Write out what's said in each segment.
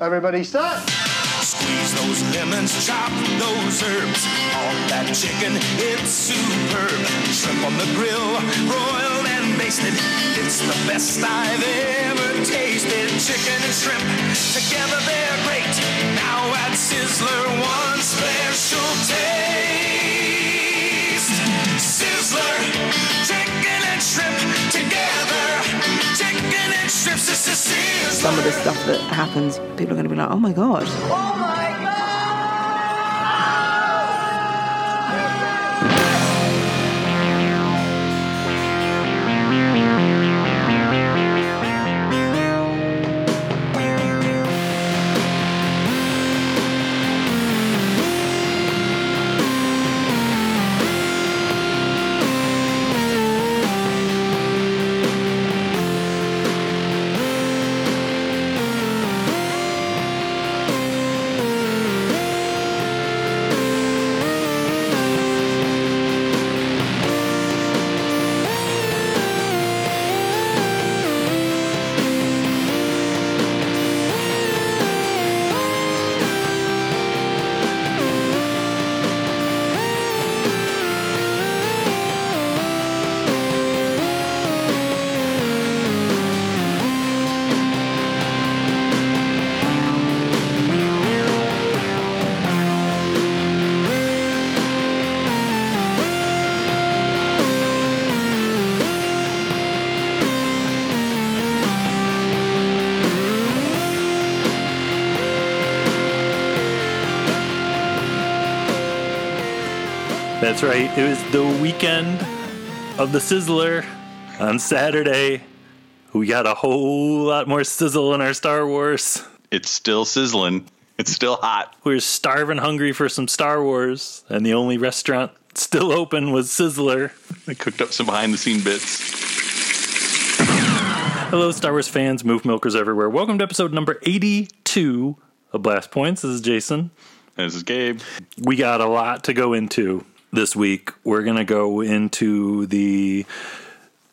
Everybody start. Squeeze those lemons, chop those herbs. All that chicken, it's superb. Shrimp on the grill, broiled and basted. It's the best I've ever tasted. Chicken and shrimp, together they're great. Now at Sizzler, one special taste. Sizzler, chicken and shrimp some of the stuff that happens, people are going to be like, oh my God. That's right. It was the weekend of the Sizzler on Saturday. We got a whole lot more sizzle in our Star Wars. It's still sizzling. It's still hot. We were starving hungry for some Star Wars, and the only restaurant still open was Sizzler. I cooked up some behind the scene bits. Hello, Star Wars fans, moof milkers everywhere. Welcome to episode number 82 of Blast Points. This is Jason. This is Gabe. We got a lot to go into this week. We're going to go into the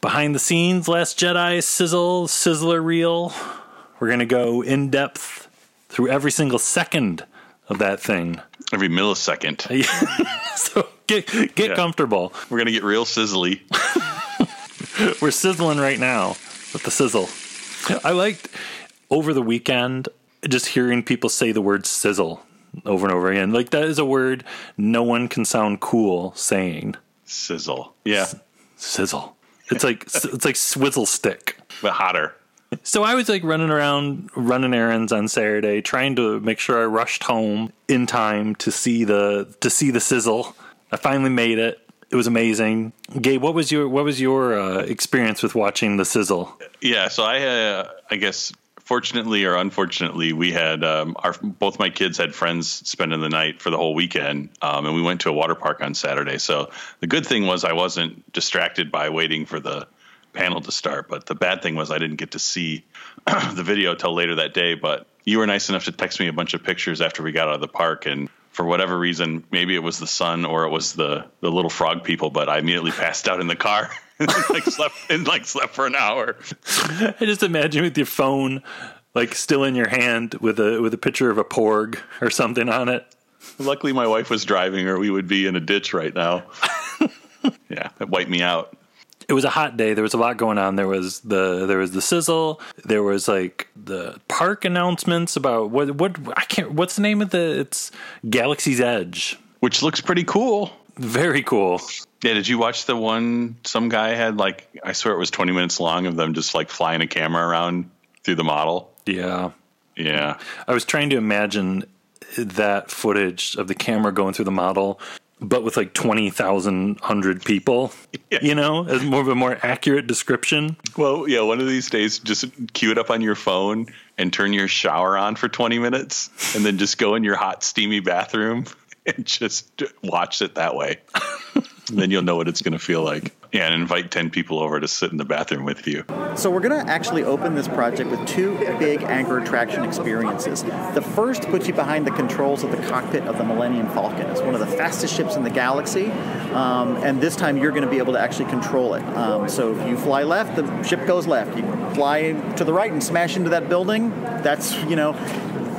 behind the scenes Last Jedi sizzle, sizzler reel. We're going to go in depth through every single second of that thing. Every millisecond. so get get Yeah. comfortable. We're gonna get real sizzly. We're sizzling right now with the sizzle. I liked over the weekend just hearing people say the word sizzle over and over again. Like that is a word no one can sound cool saying. Sizzle. Yeah. Sizzle. It's like it's like swizzle stick. But hotter. So I was like running around, running errands on Saturday, trying to make sure I rushed home in time to see the to see the sizzle. I finally made it. It was amazing. Gabe, what was your what was your uh, experience with watching the sizzle? Yeah, so I uh, I guess fortunately or unfortunately we had um, our both my kids had friends spending the night for the whole weekend um, and we went to a water park on Saturday. So the good thing was I wasn't distracted by waiting for the panel to start, but the bad thing was I didn't get to see the video till later that day, but you were nice enough to text me a bunch of pictures after we got out of the park and for whatever reason, maybe it was the sun or it was the the little frog people, but I immediately passed out in the car and like slept and like slept for an hour. I just imagine with your phone like still in your hand with a with a picture of a porg or something on it. Luckily, my wife was driving, or we would be in a ditch right now. yeah, that wiped me out. It was a hot day. There was a lot going on. There was the there was the sizzle. There was like the park announcements about what what I can't. What's the name of the? It's Galaxy's Edge. Which looks pretty cool. Very cool. Yeah, did you watch the one? Some guy had like, I swear it was 20 minutes long of them just like flying a camera around through the model. Yeah, Yeah. I was trying to imagine that footage of the camera going through the model, but with like twenty thousand hundred people. Yeah. You know, as more of a more accurate description. Well, yeah, one of these days, just cue it up on your phone and turn your shower on for 20 minutes and then just go in your hot, steamy bathroom and just watch it that way. then you'll know what it's going to feel like. And invite 10 people over to sit in the bathroom with you. So we're going to actually open this project with two big anchor attraction experiences. The first puts you behind the controls of the cockpit of the Millennium Falcon. It's one of the fastest ships in the galaxy, um, and this time you're going to be able to actually control it. Um, so if you fly left, the ship goes left. You fly to the right and smash into that building. That's you know.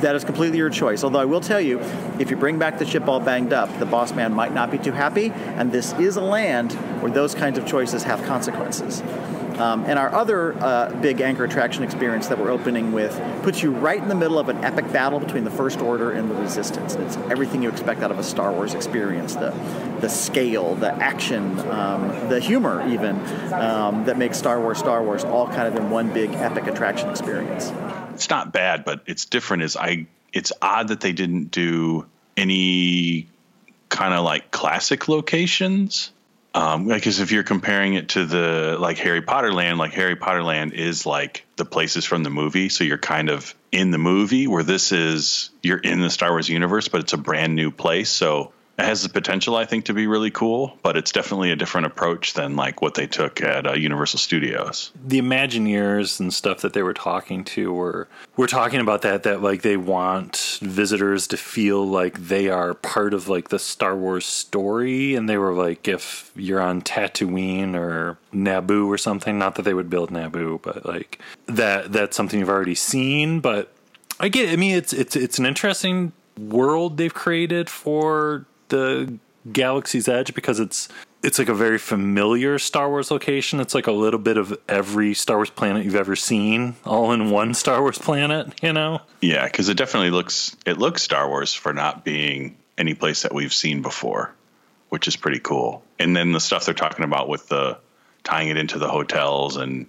That is completely your choice. Although I will tell you, if you bring back the ship all banged up, the boss man might not be too happy, and this is a land where those kinds of choices have consequences. Um, and our other uh, big anchor attraction experience that we're opening with puts you right in the middle of an epic battle between the First Order and the Resistance. It's everything you expect out of a Star Wars experience the, the scale, the action, um, the humor, even, um, that makes Star Wars Star Wars all kind of in one big epic attraction experience. It's not bad, but it's different. Is I it's odd that they didn't do any kind of like classic locations. Um, because if you're comparing it to the like Harry Potter land, like Harry Potter land is like the places from the movie, so you're kind of in the movie. Where this is, you're in the Star Wars universe, but it's a brand new place. So it has the potential, I think, to be really cool. But it's definitely a different approach than like what they took at uh, Universal Studios. the Imagineers and stuff that they were talking to were were talking about that that like they want visitors to feel like they are part of like the Star Wars story and they were like if you're on Tatooine or Naboo or something not that they would build Naboo but like that that's something you've already seen but I get I mean it's it's it's an interesting world they've created for the Galaxy's Edge because it's it's like a very familiar Star Wars location. It's like a little bit of every Star Wars planet you've ever seen, all in one Star Wars planet. You know? Yeah, because it definitely looks it looks Star Wars for not being any place that we've seen before, which is pretty cool. And then the stuff they're talking about with the tying it into the hotels and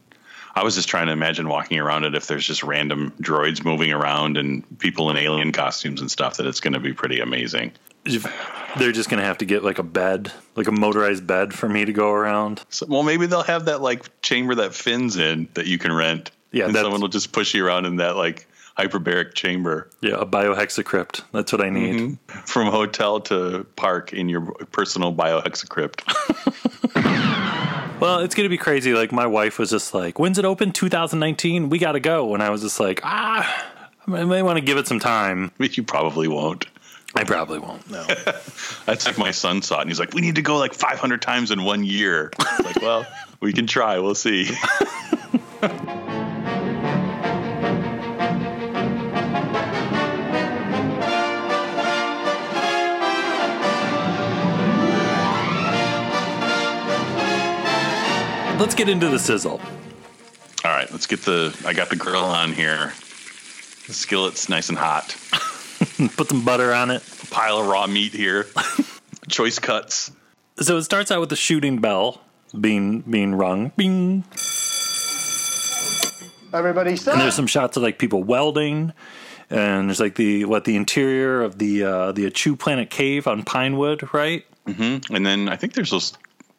I was just trying to imagine walking around it if there's just random droids moving around and people in alien costumes and stuff that it's going to be pretty amazing. They're just gonna have to get like a bed, like a motorized bed for me to go around. So, well, maybe they'll have that like chamber that Finn's in that you can rent. Yeah, and someone will just push you around in that like hyperbaric chamber Yeah, a biohexacrypt. That's what I need. from hotel to park in your personal biohexacrypt. Well, it's gonna be crazy. Like my wife was just like, "When's it open? 2019. We gotta go." And I was just like, "Ah, I may want to give it some time." You probably won't. I probably won't. No. That's like my son saw it, and he's like, "We need to go like 500 times in one year." Like, well, we can try. We'll see. Let's get into the sizzle. All right, let's get the. I got the grill on here. The skillet's nice and hot. Put some butter on it. Pile of raw meat here. Choice cuts. So it starts out with the shooting bell being being rung. Bing. Everybody stop. And there's some shots of like people welding, and there's like the what the interior of the uh, the Ahch-To Planet Cave on Pinewood, right? And then I think there's those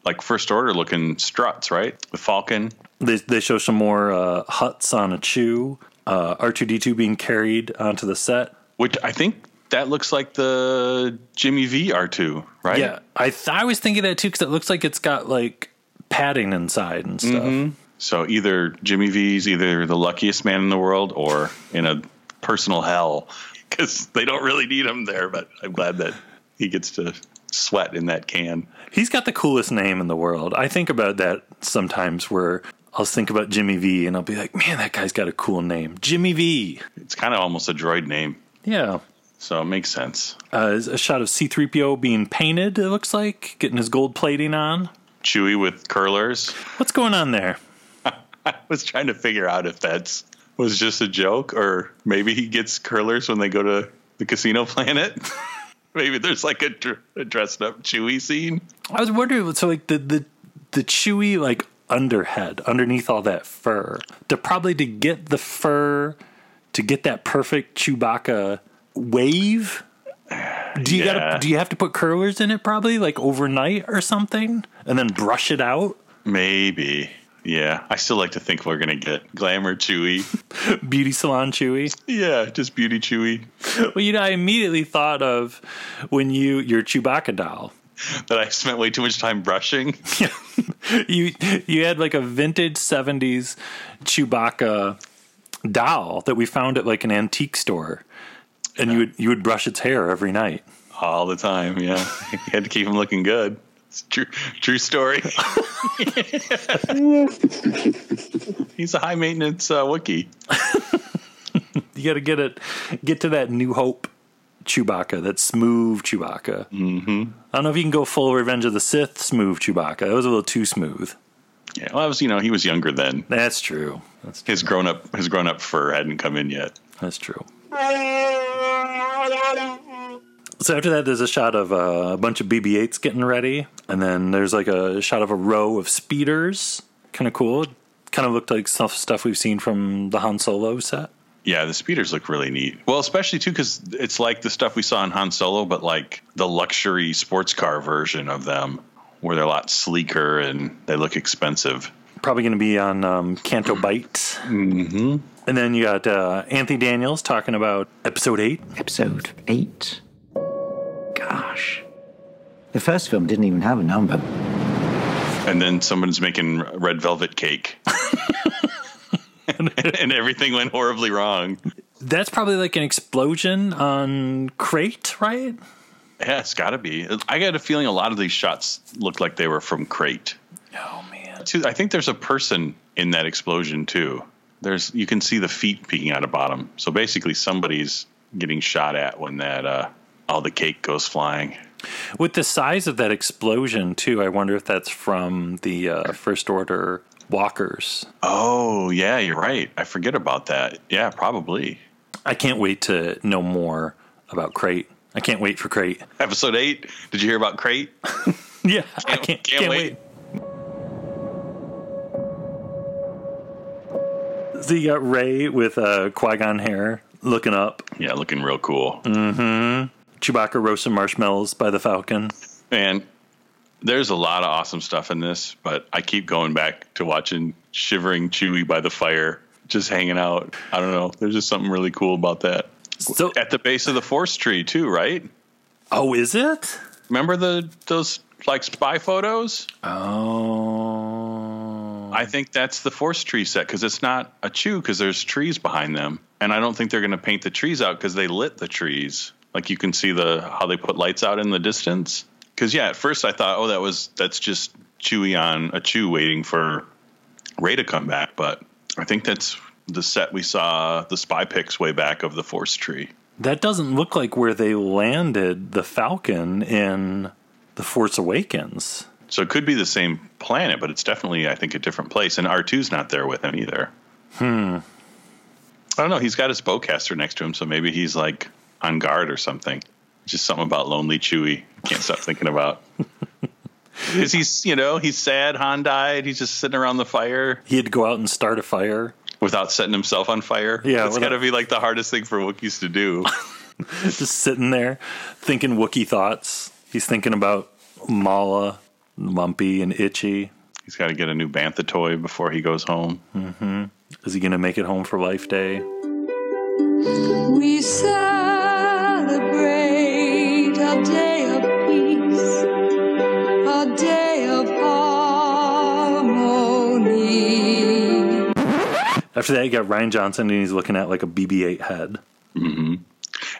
like first order looking struts, right? The Falcon. They they show some more uh, huts on Ahch-To. Uh, R2D2 being carried onto the set. Which I think that looks like the Jimmy Vee R2, right? Yeah, I th- I was thinking that too because it looks like it's got like padding inside and stuff. Mm-hmm. So either Jimmy Vee's either the luckiest man in the world or in a personal hell because they don't really need him there. But I'm glad that he gets to sweat in that can. He's got the coolest name in the world. I think about that sometimes where I'll think about Jimmy Vee and I'll be like, man, that guy's got a cool name. Jimmy Vee. It's kind of almost a droid name, Yeah. so it makes sense. Uh, a shot of C3PO being painted, it looks like, getting his gold plating on. Chewy with curlers. What's going on there? I was trying to figure out if that's was just a joke or maybe he gets curlers when they go to the casino planet. maybe there's like a, dr- a dressed up Chewy scene. I was wondering, so like the the the chewy like underhead underneath all that fur, to probably to get the fur to get that perfect Chewbacca wave. Do you Yeah. gotta do you have to put curlers in it probably like overnight or something, and then brush it out? Maybe. Yeah, I still like to think we're gonna get glamour Chewy. Beauty salon Chewy. yeah, just beauty Chewy. Well, you know, I immediately thought of when you your Chewbacca doll. That I spent way too much time brushing. you you had like a vintage 70s Chewbacca doll that we found at like an antique store and you would you would brush its hair every night all the time. Yeah, you had to keep him looking good. It's true, true story. He's a high maintenance uh, Wookiee. You got to get it, get to that New Hope Chewbacca, that smooth Chewbacca. Mm-hmm. I don't know if you can go full Revenge of the Sith smooth Chewbacca. That was a little too smooth. Yeah, well, I was you know he was younger then. That's true. That's His grown up his grown up fur hadn't come in yet. That's true. So after that, there's a shot of uh, a bunch of BB-8s getting ready, and then there's like a shot of a row of speeders. Kind of cool. Kind of looked like stuff stuff we've seen from the Han Solo set. Yeah, the speeders look really neat. Well, especially too because it's like the stuff we saw in Han Solo, but like the luxury sports car version of them, where they're a lot sleeker and they look expensive. Probably going to be on um, Canto Bight. Mm-hmm. And then you got uh, Anthony Daniels talking about Episode Eight. Episode 8. Gosh. The first film didn't even have a number. And then someone's making red velvet cake. and everything went horribly wrong. That's probably like an explosion on Crait, right? Yeah, it's got to be. I got a feeling a lot of these shots look like they were from Crait. Oh man. Too, I think there's a person in that explosion too. There's you can see the feet peeking out of bottom. So basically, somebody's getting shot at when that uh, all the cake goes flying. With the size of that explosion too, I wonder if that's from the uh, First Order walkers. Oh yeah, you're right. I forget about that. Yeah, probably. I can't wait to know more about Crait. I can't wait for Crait. Episode eight. Did you hear about Crait? Yeah, I can't, can't can't, wait. wait. So you got Rey with uh, Qui Gon hair looking up. Yeah, looking real cool. Mm-hmm. Chewbacca roasting marshmallows by the Falcon. And there's a lot of awesome stuff in this, but I keep going back to watching shivering Chewie by the fire, just hanging out. I don't know. There's just something really cool about that. So, At the base of the force tree too, right? oh, is it? Remember the those like spy photos? Oh, I think that's the force tree set because it's not Ahch-To because there's trees behind them, and I don't think they're going to paint the trees out because they lit the trees. Like you can see the how they put lights out in the distance. Because yeah, at first I thought, oh, that was that's just Chewie on Ahch-To waiting for Rey to come back, but I think that's the set we saw the spy picks way back of the force tree. that doesn't look like where they landed the Falcon in the Force Awakens. So it could be the same planet, but it's definitely, I think, a different place. And R2's not there with him either. Hmm. I don't know. He's got his bowcaster next to him, so maybe he's like on guard or something. Just something about lonely Chewie. Can't stop thinking about. Because he's, you know, he's sad. Han died. He's just sitting around the fire He had to go out and start a fire. Without setting himself on fire. Yeah, it's got to be like the hardest thing for Wookiees to do. just sitting there thinking Wookie thoughts. He's thinking about Malla, Lumpy, and Itchy. he's got to get a new Bantha toy before he goes home. Mm-hmm. Is he going to make it home for Life Day? We celebrate a day After that, you got Rian Johnson, and he's looking at like a BB 8 head. Mm-hmm.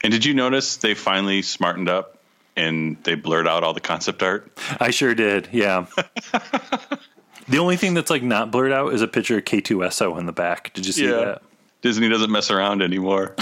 And did you notice they finally smartened up and they blurred out all the concept art? I sure did, yeah. the only thing that's like not blurred out is a picture of K2SO in the back. Did you see that? Disney doesn't mess around anymore.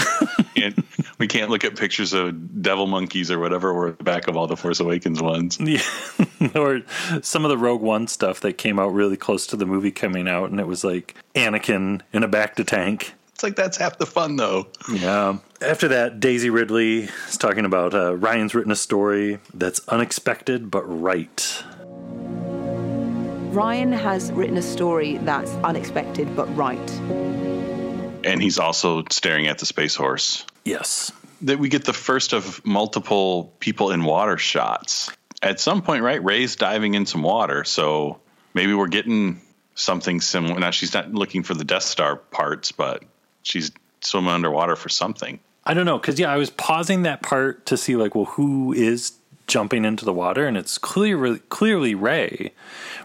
and we can't look at pictures of devil monkeys or whatever were at the back of all the Force Awakens ones. Yeah. or some of the Rogue One stuff that came out really close to the movie coming out, and it was like Anakin in a bacta tank. It's like that's half the fun though. Yeah. After that, Daisy Ridley is talking about uh, Rian's written a story that's unexpected but right. Rian has written a story that's unexpected but right. And he's also staring at the space horse. Yes. That we get the first of multiple people in water shots. At some point, right? Rey's diving in some water, so maybe we're getting something similar. Now she's not looking for the Death Star parts, but she's swimming underwater for something. I don't know, because yeah, I was pausing that part to see like, well, who is jumping into the water, and it's clearly clearly Rey,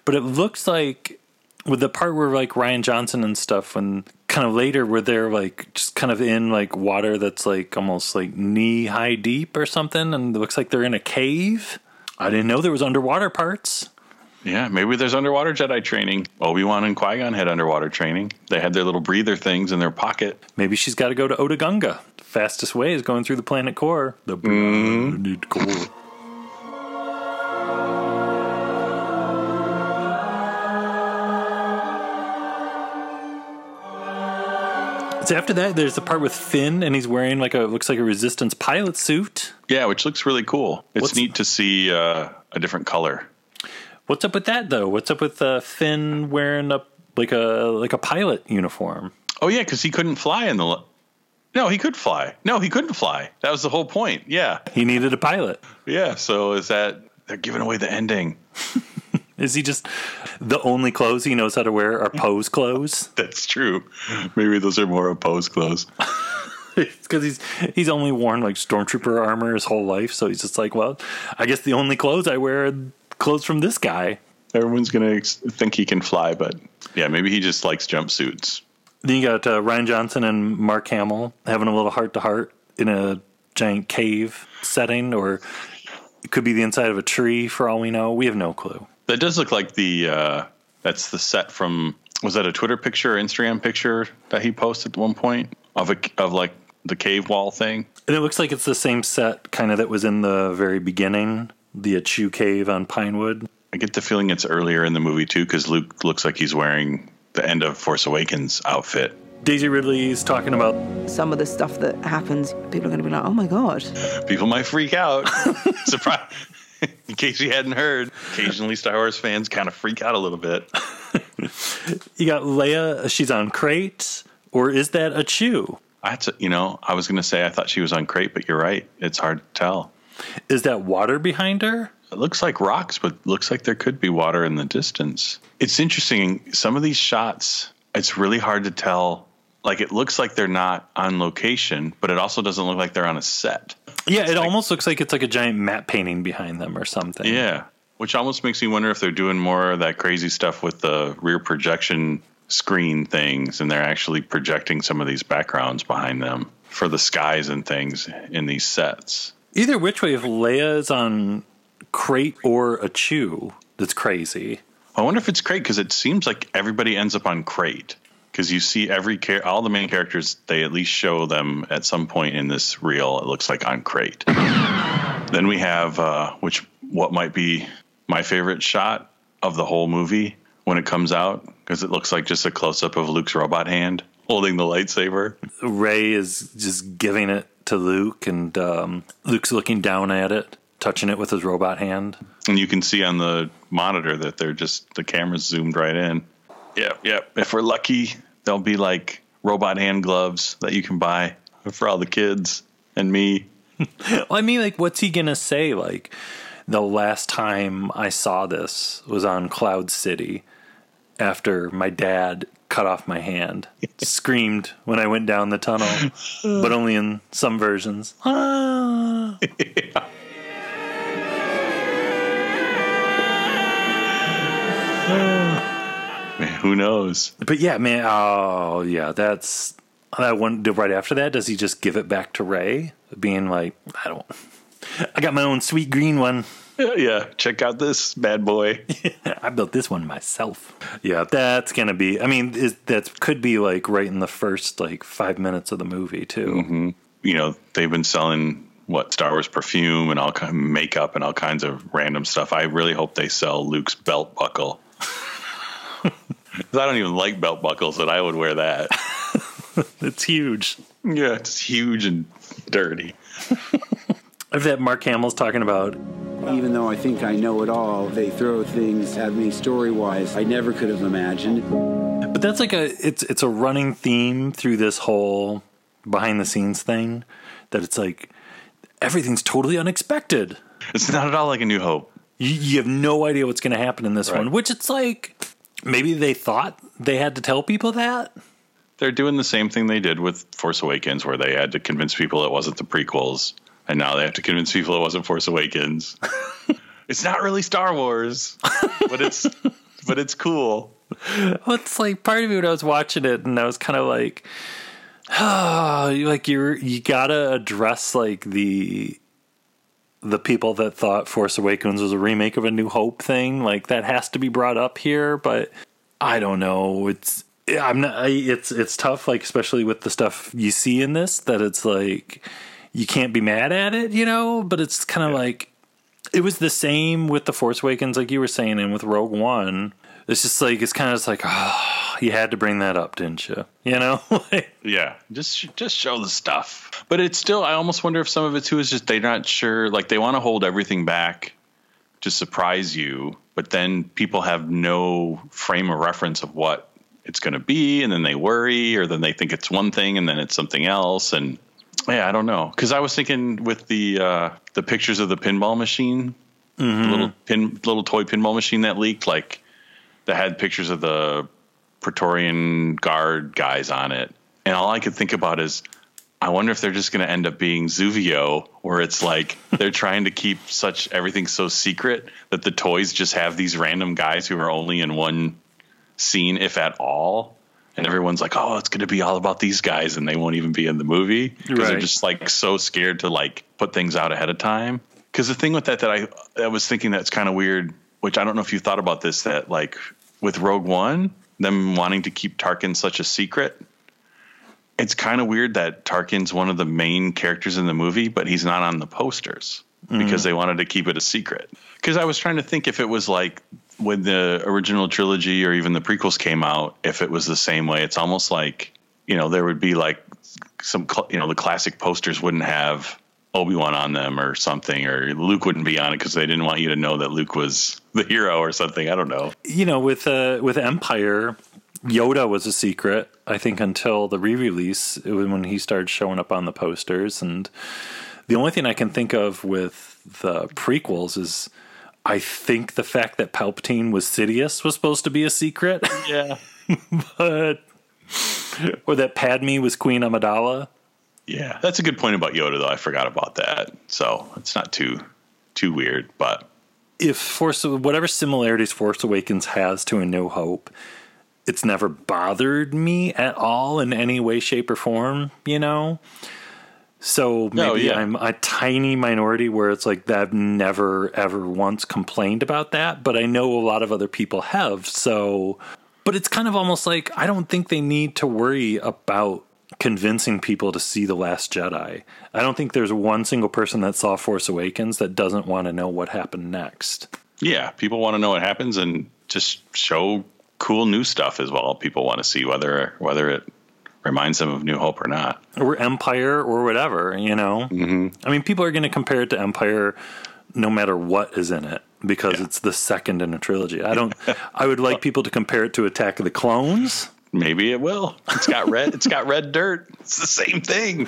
but it looks like with the part where like Rian Johnson and stuff, and kind of later where they're like just kind of in like water that's like almost like knee high deep or something, and it looks like they're in a cave. I didn't know there was underwater parts. Yeah, maybe there's underwater Jedi training. Obi Wan and Qui Gon had underwater training. They had their little breather things in their pocket. Maybe she's got to go to Otoh Gunga. Fastest way is going through the planet core. The mm-hmm. planet core. So after that, there's the part with Finn, and he's wearing like a looks like a Resistance pilot suit. Yeah, which looks really cool. It's What's- neat to see uh, a different color. What's up with that though? What's up with uh, Finn wearing a like a like a pilot uniform? Oh yeah, because he couldn't fly in the. l- No, he could fly. No, he couldn't fly. That was the whole point. Yeah, He needed a pilot. yeah. So is that they're giving away the ending? Is he just the only clothes he knows how to wear are Poe's clothes? That's true. Maybe those are more opposed clothes. because he's he's only worn like stormtrooper armor his whole life, so he's just like, well, I guess the only clothes I wear are clothes from this guy. Everyone's gonna ex- think he can fly, but yeah, maybe he just likes jumpsuits. Then you got uh, Rian Johnson and Mark Hamill having a little heart to heart in a giant cave setting, or it could be the inside of a tree for all we know. We have no clue. That does look like the uh, that's the set from was that a Twitter picture or Instagram picture that he posted at one point of a of like the cave wall thing. And it looks like it's the same set kind of that was in the very beginning, the Ahch-To Cave on Pinewood. I get the feeling it's earlier in the movie too because Luke looks like he's wearing the end of Force Awakens outfit. Daisy Ridley's talking about Some of the stuff that happens, people are going to be like, oh my God. People might freak out. Surprise! in case you hadn't heard, occasionally Star Wars fans kind of freak out a little bit. you got Leia, she's on Crait, or is that Ahch-To? That's you know I was gonna say I thought she was on Crait, but you're right. It's hard to tell. Is that water behind her? It looks like rocks, but looks like there could be water in the distance. It's interesting. Some of these shots, it's really hard to tell. Like it looks like they're not on location, but it also doesn't look like they're on a set. Yeah, it almost looks like it's like a giant matte painting behind them or something. Yeah, which almost makes me wonder if they're doing more of that crazy stuff with the rear projection screen things, and they're actually projecting some of these backgrounds behind them for the skies and things in these sets. Either which way, if Leia is on Crait or Ahch-To, that's crazy. I wonder if it's Crait because it seems like everybody ends up on Crait because you see every char- all the main characters they at least show them at some point in this reel. It looks like on Crait. then we have uh, which what might be my favorite shot of the whole movie when it comes out because it looks like just a close up of Luke's robot hand holding the lightsaber. Rey is just giving it to Luke, and um, Luke's looking down at it, touching it with his robot hand. And you can see on the monitor that they're just the camera's zoomed right in. Yep, yep. If we're lucky, there'll be like robot hand gloves that you can buy for all the kids and me. Well, I mean, like, what's he gonna say? Like, the last time I saw this was on Cloud City after my dad cut off my hand. Screamed when I went down the tunnel, but only in some versions. Ah. Who knows? But yeah, man. Oh, yeah. That's that one. Right after that, does he just give it back to Rey, being like, "I don't. I got my own sweet green one. Yeah, yeah. Check out this bad boy. I built this one myself." Yeah, that's gonna be. I mean, that could be like right in the first like five minutes of the movie too. Mm-hmm. you know, they've been selling what Star Wars perfume and all kind of makeup and all kinds of random stuff. I really hope they sell Luke's belt buckle. 'Cause I don't even like belt buckles, but I would wear that. It's huge. Yeah, it's huge and dirty. If that Mark Hamill's talking about Even though I think I know it all, they throw things at me story wise I never could have imagined. But that's like a it's it's a running theme through this whole behind the scenes thing that it's like everything's totally unexpected. It's not at all like a New Hope. You, you have no idea what's going to happen in this Right. one, which it's like maybe they thought they had to tell people that. They're doing the same thing they did with Force Awakens, where they had to convince people it wasn't the prequels, and now they have to convince people it wasn't Force Awakens. it's not really Star Wars, but it's but it's cool. Well, it's like part of me when I was watching it, and I was kind of like, oh, like you're you gotta address like the the people that thought Force Awakens was a remake of a New Hope thing, like that has to be brought up here, but I don't know. It's I'm not I, it's it's tough like especially with the stuff you see in this that it's like you can't be mad at it, you know, but it's kind of like it was the same with the Force Awakens like you were saying and with Rogue One. It's just like it's kind of just like oh, you had to bring that up, didn't you? You know? Like, Yeah, just just show the stuff. But it's still. I almost wonder if some of it too is just they're not sure. Like they want to hold everything back to surprise you, but then people have no frame of reference of what it's going to be, and then they worry, or then they think it's one thing and then it's something else, and yeah, I don't know. Because I was thinking with the uh, the pictures of the pinball machine, the little pin little toy pinball machine that leaked, like that had pictures of the Praetorian Guard guys on it. And all I could think about is, I wonder if they're just going to end up being Zuvio, where it's like they're trying to keep such everything so secret that the toys just have these random guys who are only in one scene, if at all. And everyone's like, oh, it's going to be all about these guys, and they won't even be in the movie because they're just like so scared to like put things out ahead of time. Because the thing with that that I I was thinking that's kind of weird, which I don't know if you thought about this, that like with Rogue One, them wanting to keep Tarkin such a secret, it's kind of weird that Tarkin's one of the main characters in the movie, but he's not on the posters mm. because they wanted to keep it a secret. Because I was trying to think if it was like when the original trilogy or even the prequels came out, if it was the same way. It's almost like you know there would be like some you know the classic posters wouldn't have Obi Wan on them or something, or Luke wouldn't be on it because they didn't want you to know that Luke was the hero or something. I don't know. you know, with uh, with Empire, Yoda was a secret. I think until the re-release, it was when he started showing up on the posters. And the only thing I can think of with the prequels is, I think the fact that Palpatine was Sidious was supposed to be a secret, Yeah. but or that Padme was Queen Amidala. Yeah, that's a good point about Yoda, though. I forgot about that, so it's not too too weird. But if Force whatever similarities Force Awakens has to A New Hope, it's never bothered me at all in any way, shape, or form. You know, so oh, maybe No, yeah. I'm a tiny minority where it's like that. I've never ever once complained about that, but I know a lot of other people have. So, but it's kind of almost like I don't think they need to worry about convincing people to see the last jedi i don't think there's one single person that saw force awakens that doesn't want to know what happened next yeah, people want to know what happens and just show cool new stuff as well. People want to see whether whether it reminds them of New Hope or not. or Empire or whatever, you know. Mm-hmm. I mean, people are going to compare it to Empire no matter what is in it because Yeah. it's the second in a trilogy. I don't. I would like people to compare it to Attack of the Clones. Maybe it will. It's got red. it's got red dirt. It's the same thing.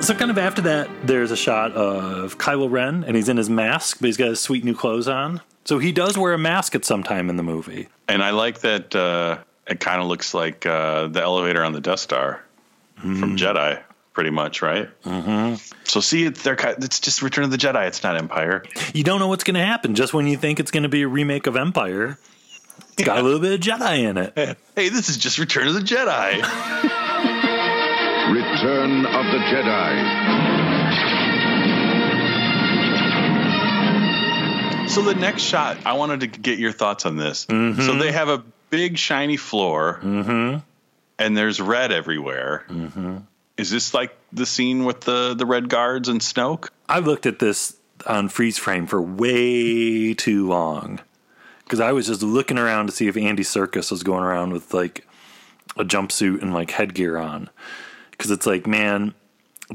So, kind of after that, there's a shot of Kylo Ren, and he's in his mask, but he's got his sweet new clothes on. So he does wear a mask at some time in the movie. And I like that. Uh, it kind of looks like uh, the elevator on the Death Star from Jedi, pretty much, right? Mm-hmm. So see, they're it's just Return of the Jedi. It's not Empire. You don't know what's going to happen. Just when you think it's going to be a remake of Empire, it's got a little bit of Jedi in it. Hey, this is just Return of the Jedi. Return of the Jedi. So the next shot, I wanted to get your thoughts on this. Mm-hmm. So they have a big shiny floor, mm-hmm. and there's red everywhere. Mm-hmm. Is this like the scene with the the red guards and Snoke? I looked at this on freeze frame for way too long because I was just looking around to see if Andy Serkis was going around with like a jumpsuit and like headgear on. Because it's like, man,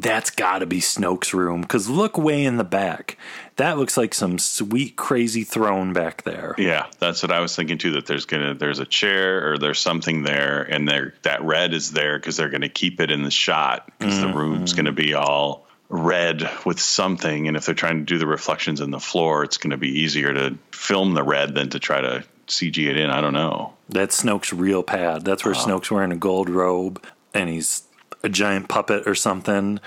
that's got to be Snoke's room. Because look way in the back. That looks like some sweet, crazy throne back there. Yeah, that's what I was thinking too. That there's gonna there's a chair or there's something there, and there that red is there because they're gonna keep it in the shot because the room's mm. gonna be all red with something, and if they're trying to do the reflections in the floor, it's gonna be easier to film the red than to try to CG it in. I don't know. That's Snoke's real pad. That's where Snoke's wearing a gold robe and he's a giant puppet or something.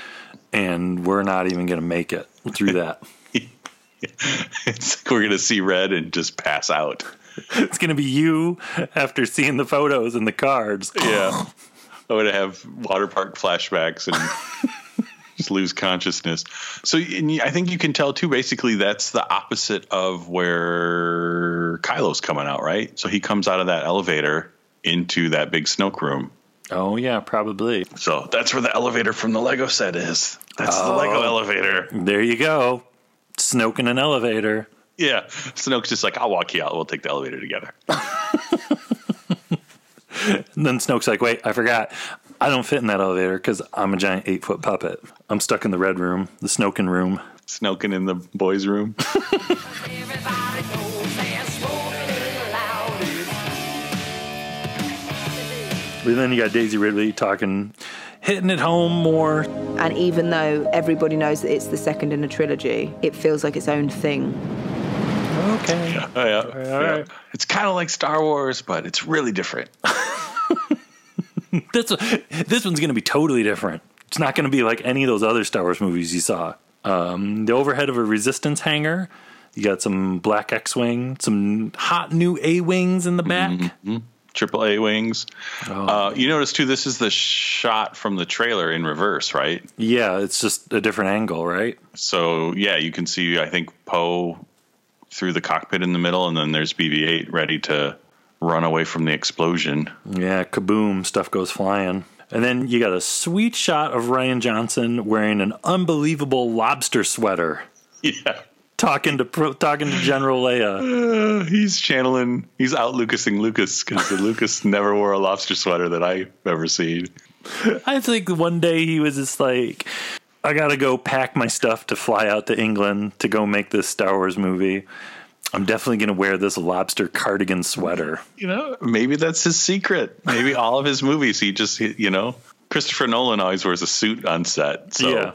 And we're not even going to make it through that. it's like we're gonna see red and just pass out. It's gonna be you after seeing the photos and the cards. Yeah, I'm gonna have water park flashbacks and just lose consciousness. So I think you can tell too. Basically, that's the opposite of where Kylo's coming out, right? So he comes out of that elevator into that big Snoke room. Oh yeah, probably. So that's where the elevator from the Lego set is. That's the Lego oh. elevator. There you go. Snoke in an elevator. Yeah, Snoke's just like, I'll walk you out. We'll take the elevator together. And then Snoke's like, wait, I forgot. I don't fit in that elevator because I'm a giant eight foot puppet. I'm stuck in the red room, the Snoken room. Snoking in the boys' room. But then you got Daisy Ridley talking, hitting it home more. And even though everybody knows that it's the second in a trilogy, it feels like its own thing. Okay. Oh, yeah. yeah. It's kind of like Star Wars, but it's really different. This, this one's going to be totally different. It's not going to be like any of those other Star Wars movies you saw. Um, the overhead of a resistance hangar. You got some black X Wing, some hot new A Wings in the back. Triple A wings. Uh, you notice too, this is the shot from the trailer in reverse, right? Yeah, it's just a different angle, right? So yeah, you can see I think Poe through the cockpit in the middle, and then there's BB-8 ready to run away from the explosion. Yeah, kaboom, stuff goes flying. And then you got a sweet shot of Rian Johnson wearing an unbelievable lobster sweater, Yeah. Talking to Pro- talking to General Leia. Uh, he's channeling, he's out Lucasing Lucas because Lucas never wore a lobster sweater that I've ever seen. I think one day he was just like, I gotta go pack my stuff to fly out to England to go make this Star Wars movie. I'm definitely gonna wear this lobster cardigan sweater. You know, maybe that's his secret. Maybe all of his movies, he just, you know, Christopher Nolan always wears a suit on set. So Yeah.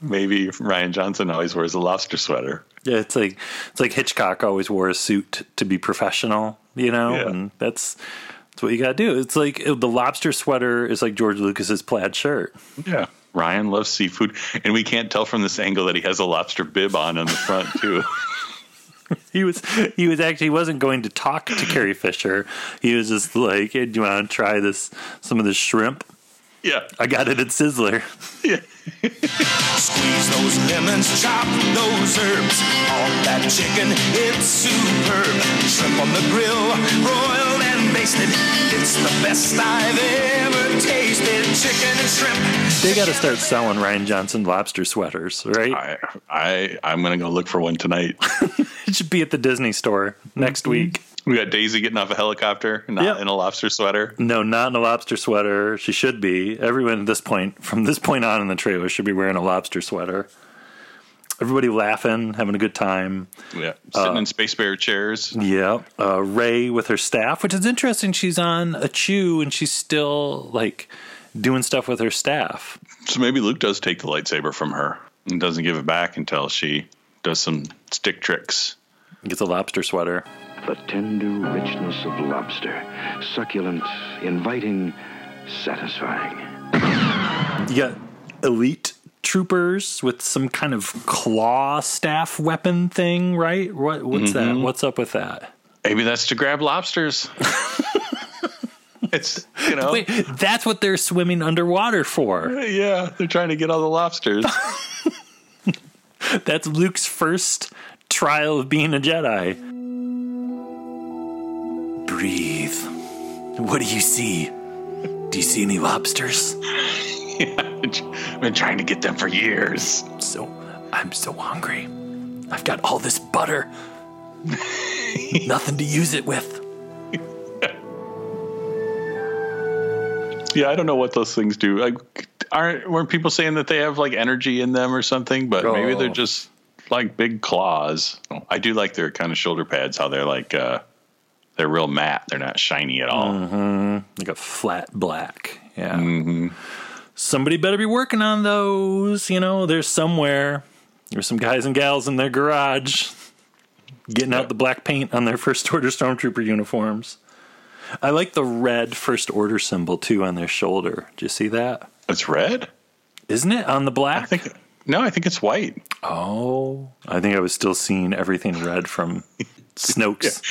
maybe Rian Johnson always wears a lobster sweater. Yeah, it's like it's like Hitchcock always wore a suit to be professional, you know, Yeah. and that's that's what you gotta do. It's like the lobster sweater is like George Lucas's plaid shirt. Yeah. Rian loves seafood, and we can't tell from this angle that he has a lobster bib on in the front too. He was he was actually he wasn't going to talk to Carrie Fisher. He was just like, hey, "Do you want to try this some of this shrimp? yeah, I got it at Sizzler." yeah. Squeeze those lemons, chop those herbs. All that chicken, it's superb. Shrimp on the grill, broiled and basted. It's the best I've ever tasted. Chicken and shrimp. They got to start selling Rian Johnson lobster sweaters, right? I, I, I'm gonna go look for one tonight. It should be at the Disney store next mm-hmm. week. we got Daisy getting off a helicopter, not Yep. in a lobster sweater. No, not in a lobster sweater. She should be. Everyone at this point, from this point on in the trailer, should be wearing a lobster sweater. Everybody laughing, having a good time. Yeah, sitting in space bear chairs. Yeah. Uh, Rey with her staff, which is interesting. She's on Ahch-To and she's still like doing stuff with her staff. So maybe Luke does take the lightsaber from her and doesn't give it back until she does some stick tricks. Gets a lobster sweater. The tender richness of lobster. Succulent, inviting, satisfying. You got elite troopers with some kind of claw staff weapon thing, right? What what's that? Mm-hmm. What's up with that? Maybe that's to grab lobsters. it's you know, Wait, that's what they're swimming underwater for. yeah, they're trying to get all the lobsters. That's Luke's first trial of being a Jedi. Breathe. What do you see? Do you see any lobsters? I've been trying to get them for years. So I'm so hungry. I've got all this butter. Nothing to use it with. Yeah, I don't know what those things do. Like, aren't weren't people saying that they have like energy in them or something? But maybe Oh. they're just like big claws. I do like their kind of shoulder pads. How they're like uh, they're real matte. They're not shiny at all. Like a flat black. Yeah. Somebody better be working on those. You know, there's somewhere. There's some guys and gals in their garage getting out the black paint on their first order stormtrooper uniforms. I like the red first order symbol too on their shoulder. Do you see that? It's red. Isn't it on the black? I think No, I think it's white. Oh, I think I was still seeing everything red from Snokes.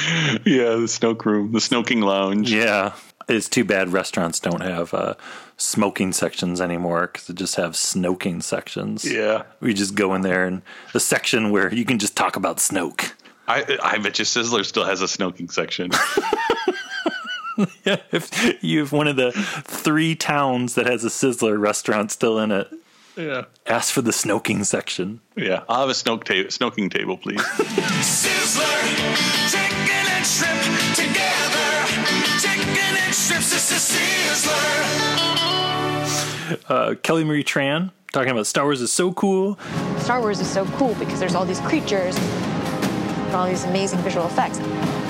Yeah, the Snoke room, the Snoking Lounge. Yeah. It's too bad restaurants don't have uh, smoking sections anymore because they just have snoking sections. Yeah. We just go in there and the section where you can just talk about Snoke. I I bet you Sizzler still has a Snoking section. Yeah, if you have one of the three towns that has a Sizzler restaurant still in it, yeah. ask for the snoking section. Yeah. I'll have a snoke ta- snoking table, please. Sizzler, chicken and shrimp together. Chicken and shrimps, it's a sizzler. Uh, Kelly Marie Tran talking about Star Wars is so cool. Star Wars is so cool because there's all these creatures and all these amazing visual effects.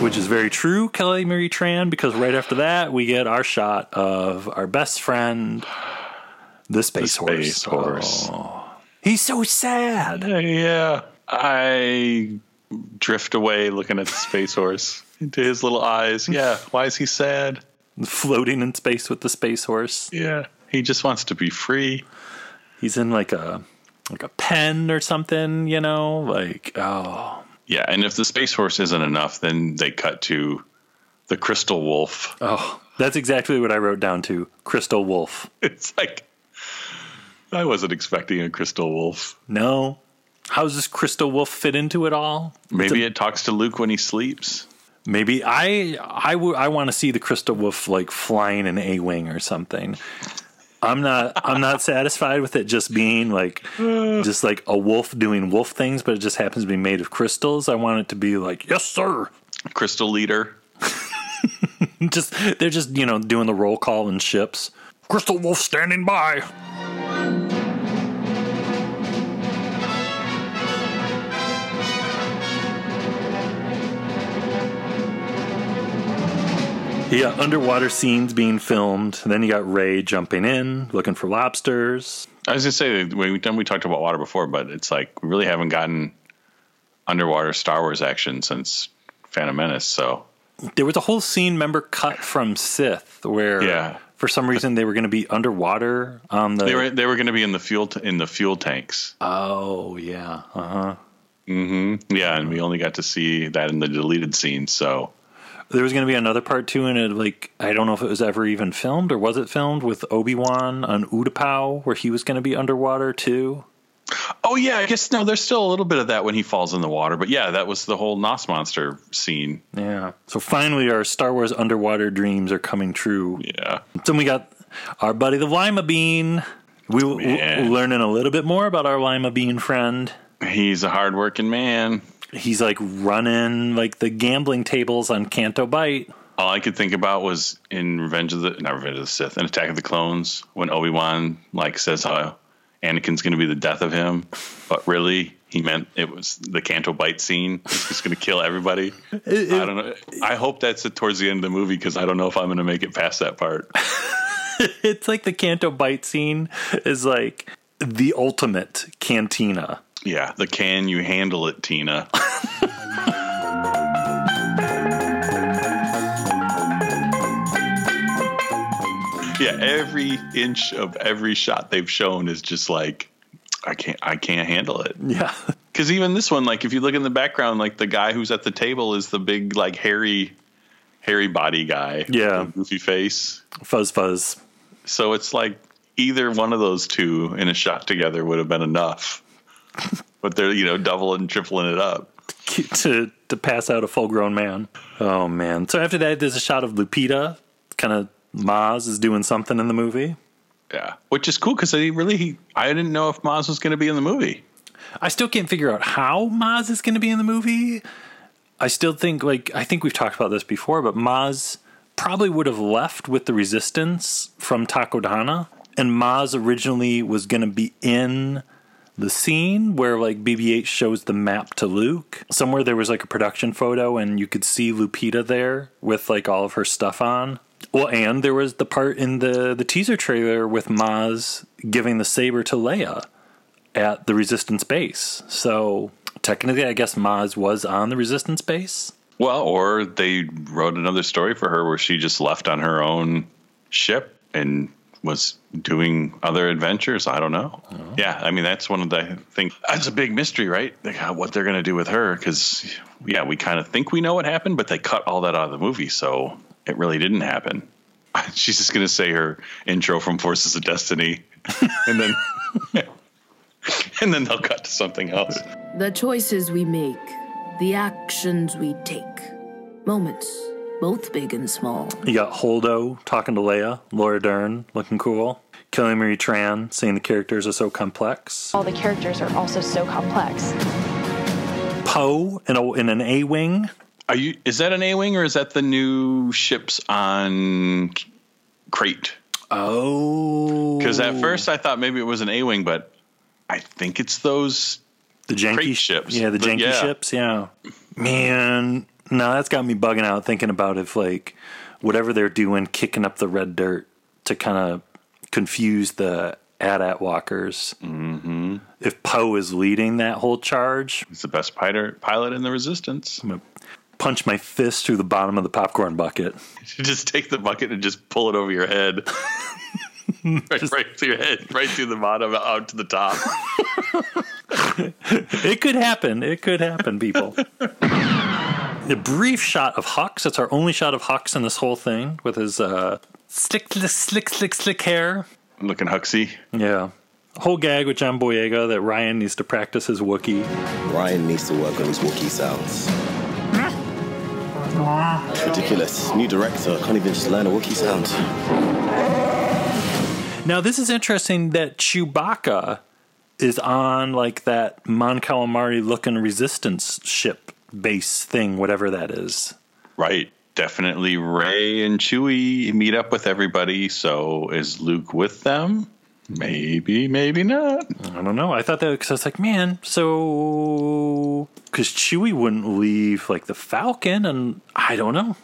which is very true, Kelly Marie Tran, because right after that we get our shot of our best friend, the space, Space horse. horse. Oh, he's so sad. yeah. I drift away looking at the space horse into his little eyes. Yeah. Why is he sad? Floating in space with the space horse. Yeah. He just wants to be free. He's in like a like a pen or something, you know, like oh Yeah, and if the space horse isn't enough, then they cut to the crystal wolf. oh. That's exactly what I wrote down to. Crystal Wolf. It's like I wasn't expecting a crystal wolf. No. How does this Crystal Wolf fit into it all? Maybe it talks to Luke when he sleeps. Maybe I I w- I want to see the crystal wolf like flying an A wing or something. I'm not I'm not satisfied with it just being like just like a wolf doing wolf things, but it just happens to be made of crystals. I want it to be like yes sir. Crystal leader. Just they're just you know doing the roll call in ships. Crystal wolf standing by. You got underwater scenes being filmed. And then you got Rey jumping in, looking for lobsters. I was gonna say we we done we talked about water before, but it's like we really haven't gotten underwater Star Wars action since Phantom Menace. So There was a whole scene, remember, cut from Sith, where Yeah. for some reason they were going to be underwater on the. they were they were going to be in the fuel t- in the fuel tanks. oh yeah, uh huh. Mm-hmm. Yeah, and we only got to see that in the deleted scene. So There was going to be another part two, and it like I don't know if it was ever even filmed or was it filmed with Obi Wan on Utapau, where he was going to be underwater too. Oh yeah, I guess no. There's still a little bit of that when he falls in the water, but yeah, that was the whole Nos monster scene. Yeah. So finally, our Star Wars underwater dreams are coming true. Yeah, Then we got our buddy the Lima Bean. We w- learning a little bit more about our Lima Bean friend. he's a hardworking man. He's like running like the gambling tables on Canto Bight. All I could think about was in Revenge of the not Revenge of the Sith, in Attack of the Clones, when Obi Wan like says how Anakin's going to be the death of him, but really he meant it was the Canto Bight scene. He's just going to kill everybody. I don't know. I hope that's it towards the end of the movie because I don't know if I'm going to make it past that part. It's like the Canto Bight scene is like the ultimate cantina. Yeah, the can you handle it, Tina? yeah, every inch of every shot they've shown is just like I can't I can't handle it. Yeah. Cuz even this one like if you look in the background like the guy who's at the table is the big like hairy hairy body guy. Yeah. goofy face. Fuzz fuzz. So it's like either one of those two in a shot together would have been enough. But they're, you know, doubling and tripling it up. to to pass out a full grown man. Oh man. So after that there's a shot of Lupita. Kind of Maz is doing something in the movie. Yeah. Which is cool because I really, I didn't know if Maz was going to be in the movie. I still can't figure out how Maz is going to be in the movie. I still think like I think we've talked about this before, but Maz probably would have left with the resistance from Takodana, and Maz originally was going to be in the scene where like BB-8 shows the map to Luke. Somewhere there was like a production photo, and you could see Lupita there with like all of her stuff on. Well, and there was the part in the the teaser trailer with Maz giving the saber to Leia at the Resistance base. So technically, I guess Maz was on the Resistance base. Well, or they wrote another story for her where she just left on her own ship and was doing other adventures. I don't know. Uh-huh. Yeah, I mean that's one of the things. That's a big mystery, right? Like what they're going to do with her because yeah, we kind of think we know what happened, but they cut all that out of the movie, so it really didn't happen. She's just going to say her intro from Forces of Destiny, and then and then they'll cut to something else. The choices we make, the actions we take. Moments, both big and small. You got Holdo talking to Leia, Laura Dern looking cool, Kelly Marie Tran saying the characters are so complex, All the characters are also so complex. Poe in, a, in an A wing. Are you? Is that an A wing or is that the new ships on Crait? Oh, Because at first I thought maybe it was an A wing, but I think it's those the janky ships. Yeah, the But janky yeah. ships. Yeah, man, no, that's got me bugging out thinking about if like whatever they're doing, kicking up the red dirt to kind of confuse the AT-AT walkers. Mm-hmm. If Poe is leading that whole charge, He's the best pilot pilot in the Resistance. I'm gonna punch my fist through the bottom of the popcorn bucket. You just take the bucket and just pull it over your head. right, right through your head, right through the bottom, out to the top. it could happen. It could happen, people. A brief shot of Hux. That's our only shot of Hux in this whole thing with his uh, slick, slick, slick, slick, slick hair. Looking Huxy. Yeah. Whole gag with John Boyega that Rian needs to practice his Wookiee. Rian needs to work on his Wookiee sounds. It's ridiculous. New director can't even just learn a Wookiee sound. Now, this is interesting that Chewbacca is on like that Mon Calamari looking resistance ship base thing, whatever that is. Right. Definitely Rey and Chewie meet up with everybody. So is Luke with them? Maybe, maybe not. I don't know. I thought that because I was like, man, so because Chewie wouldn't leave like the Falcon, and I don't know.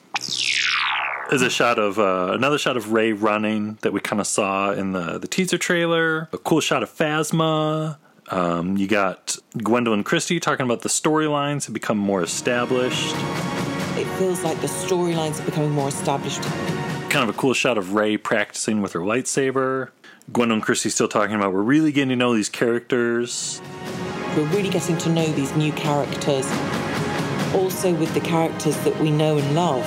There's a shot of uh, another shot of Rey running that we kind of saw in the the teaser trailer. A cool shot of Phasma. Um, you got Gwendoline Christie talking about the storylines have become more established. It feels like the storylines are becoming more established. Kind of a cool shot of Rey practicing with her lightsaber. Gwendoline Christie still talking about we're really getting to know these characters. We're really getting to know these new characters. Also, with the characters that we know and love,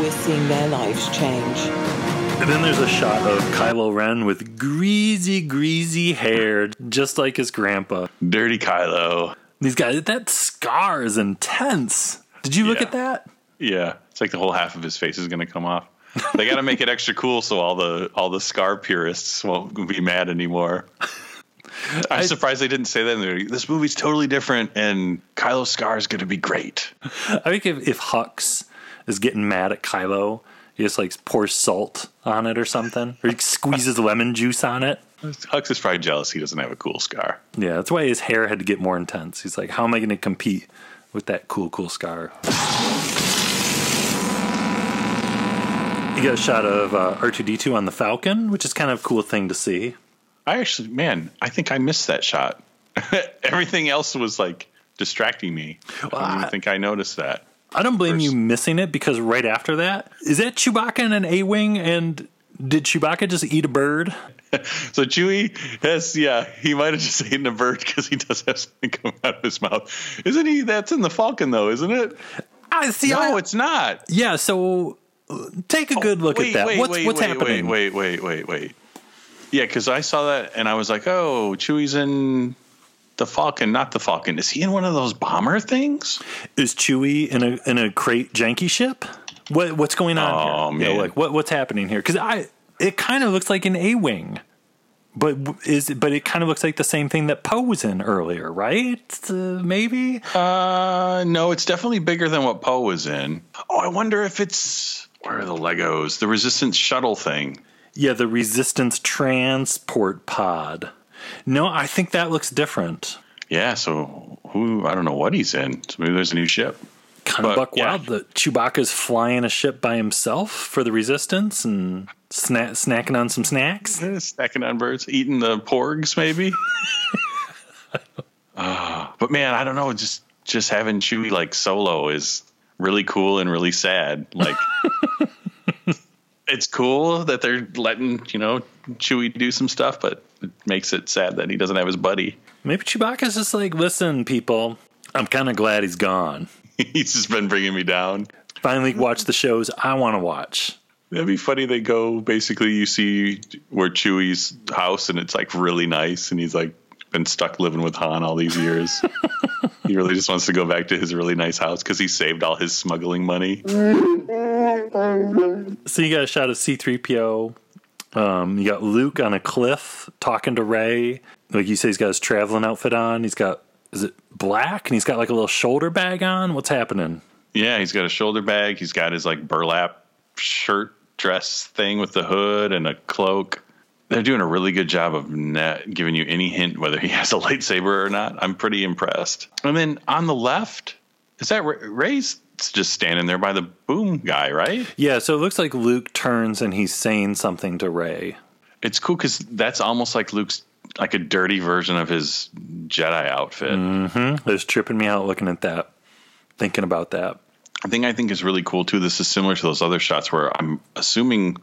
we're seeing their lives change. And then there's a shot of Kylo Ren with greasy, greasy hair, just like his grandpa. Dirty Kylo. These guys, that scar is intense. Did you look Yeah. at that? Yeah, it's like the whole half of his face is going to come off. They got to make it extra cool so all the all the scar purists won't be mad anymore. I'm surprised they didn't say that. In. This movie's totally different, and Kylo Scar is going to be great. I think if, if Hux is getting mad at Kylo, he just like pours salt on it or something, or he squeezes lemon juice on it. Hux is probably jealous he doesn't have a cool scar. Yeah, that's why his hair had to get more intense. He's like, how am I going to compete with that cool, cool scar? You got a shot of uh, R2D2 on the Falcon, which is kind of a cool thing to see. I actually, man, I think I missed that shot. Everything else was like distracting me. I don't even think I noticed that. I don't blame you missing it because right after that, is that Chewbacca in an A Wing? And did Chewbacca just eat a bird? So Chewie has, yeah, he might have just eaten a bird because he does have something come out of his mouth. Isn't he? That's in the Falcon, though, isn't it? I see. No, it's not. Yeah, so take a oh, good look Oh, wait, at that. Wait, what's wait, what's wait, happening? Wait, wait, wait, wait, wait. Yeah, because I saw that and I was like, oh, Chewie's in the Falcon, not the Falcon. Is he in one of those bomber things? Is Chewie in a in a Crait janky ship? What what's going on Oh, here? You know, like what what's happening here? Because I it kind of looks like an A wing, but is but it kind of looks like the same thing that Poe was in earlier, right? Uh, maybe. Uh, no, it's definitely bigger than what Poe was in. Oh, I wonder if it's where are the Legos? The Resistance shuttle thing. Yeah, the Resistance transport pod. No, I think that looks different. Yeah, so who? I don't know what he's in. So maybe there's a new ship. Kind of buck yeah. wild that Chewbacca's flying a ship by himself for the Resistance and sna- snacking on some snacks. Snacking on birds, eating the porgs, maybe. uh, but man, I don't know. Just just having Chewie like solo is really cool and really sad. Like it's cool that they're letting you know Chewie do some stuff, but it makes it sad that he doesn't have his buddy. Maybe Chewbacca's just like, listen, people, I'm kind of glad he's gone. He's just been bringing me down. Finally, watch the shows I want to watch. That'd be funny. They go basically. You see where Chewie's house, and it's like really nice, and he's like been stuck living with Han all these years. he really just wants to go back to his really nice house because he saved all his smuggling money. So you got a shot of C3PO. Um, you got Luke on a cliff talking to Rey. Like you say, he's got his traveling outfit on. He's got, is it black? And he's got like a little shoulder bag on. What's happening? Yeah, he's got a shoulder bag. He's got his like burlap shirt dress thing with the hood and a cloak. They're doing a really good job of not giving you any hint whether he has a lightsaber or not. I'm pretty impressed. And then on the left, is that Rey's just standing there by the boom guy, right? Yeah, so it looks like Luke turns and he's saying something to Rey. It's cool because that's almost like Luke's like a dirty version of his Jedi outfit. Mm-hmm. It's tripping me out looking at that, thinking about that. The thing I think is really cool too. This is similar to those other shots where I'm assuming,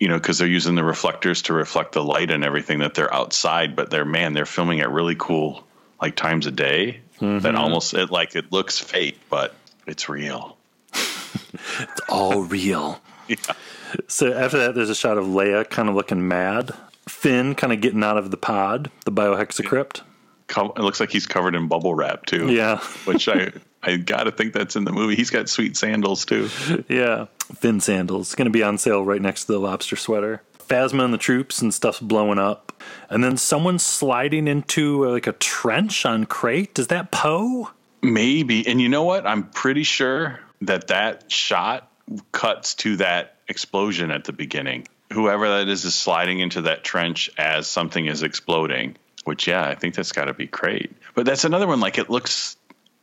you know, because they're using the reflectors to reflect the light and everything that they're outside, but they're man, they're filming at really cool like times a day. Mhm. That almost it like it looks fake, but it's real. It's all real. Yeah. So after that, there's a shot of Leia kind of looking mad. Finn kind of getting out of the pod, the biohexacrypt. It looks like he's covered in bubble wrap too. Yeah. which I I gotta think that's in the movie. He's got sweet sandals too. Yeah. Finn sandals. It's Going to be on sale right next to the lobster sweater. Phasma and the troops and stuff's blowing up. And then someone's sliding into uh, like a trench on Crait. Is that Poe? Maybe. And you know what? I'm pretty sure that that shot cuts to that explosion at the beginning. Whoever that is is sliding into that trench as something is exploding. Which, yeah, I think that's got to be great. But that's another one. Like it looks.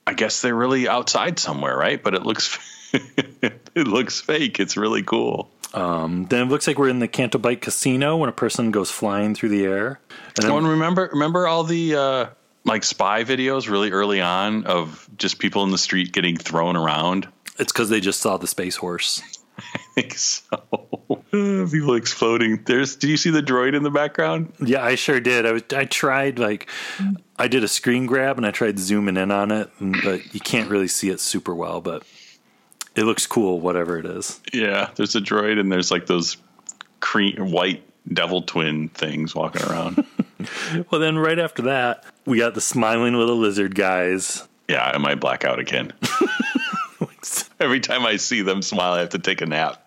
I guess they're really outside somewhere, right? But it looks. it looks fake. It's really cool. Um, then it looks like we're in the Canto Bight Casino when a person goes flying through the air. And then, Oh, and remember, remember all the uh, like spy videos really early on of just people in the street getting thrown around. it's because they just saw the space horse. I think so. people exploding. There's. Do you see the droid in the background? Yeah, I sure did. I was, I tried like I did a screen grab and I tried zooming in on it, and- but you can't really see it super well. But it looks cool, whatever it is. Yeah, there's a droid, and there's like those cream white devil twin things walking around. Well, then right after that, we got the smiling little lizard guys. yeah, I might black out again. Every time I see them smile, I have to take a nap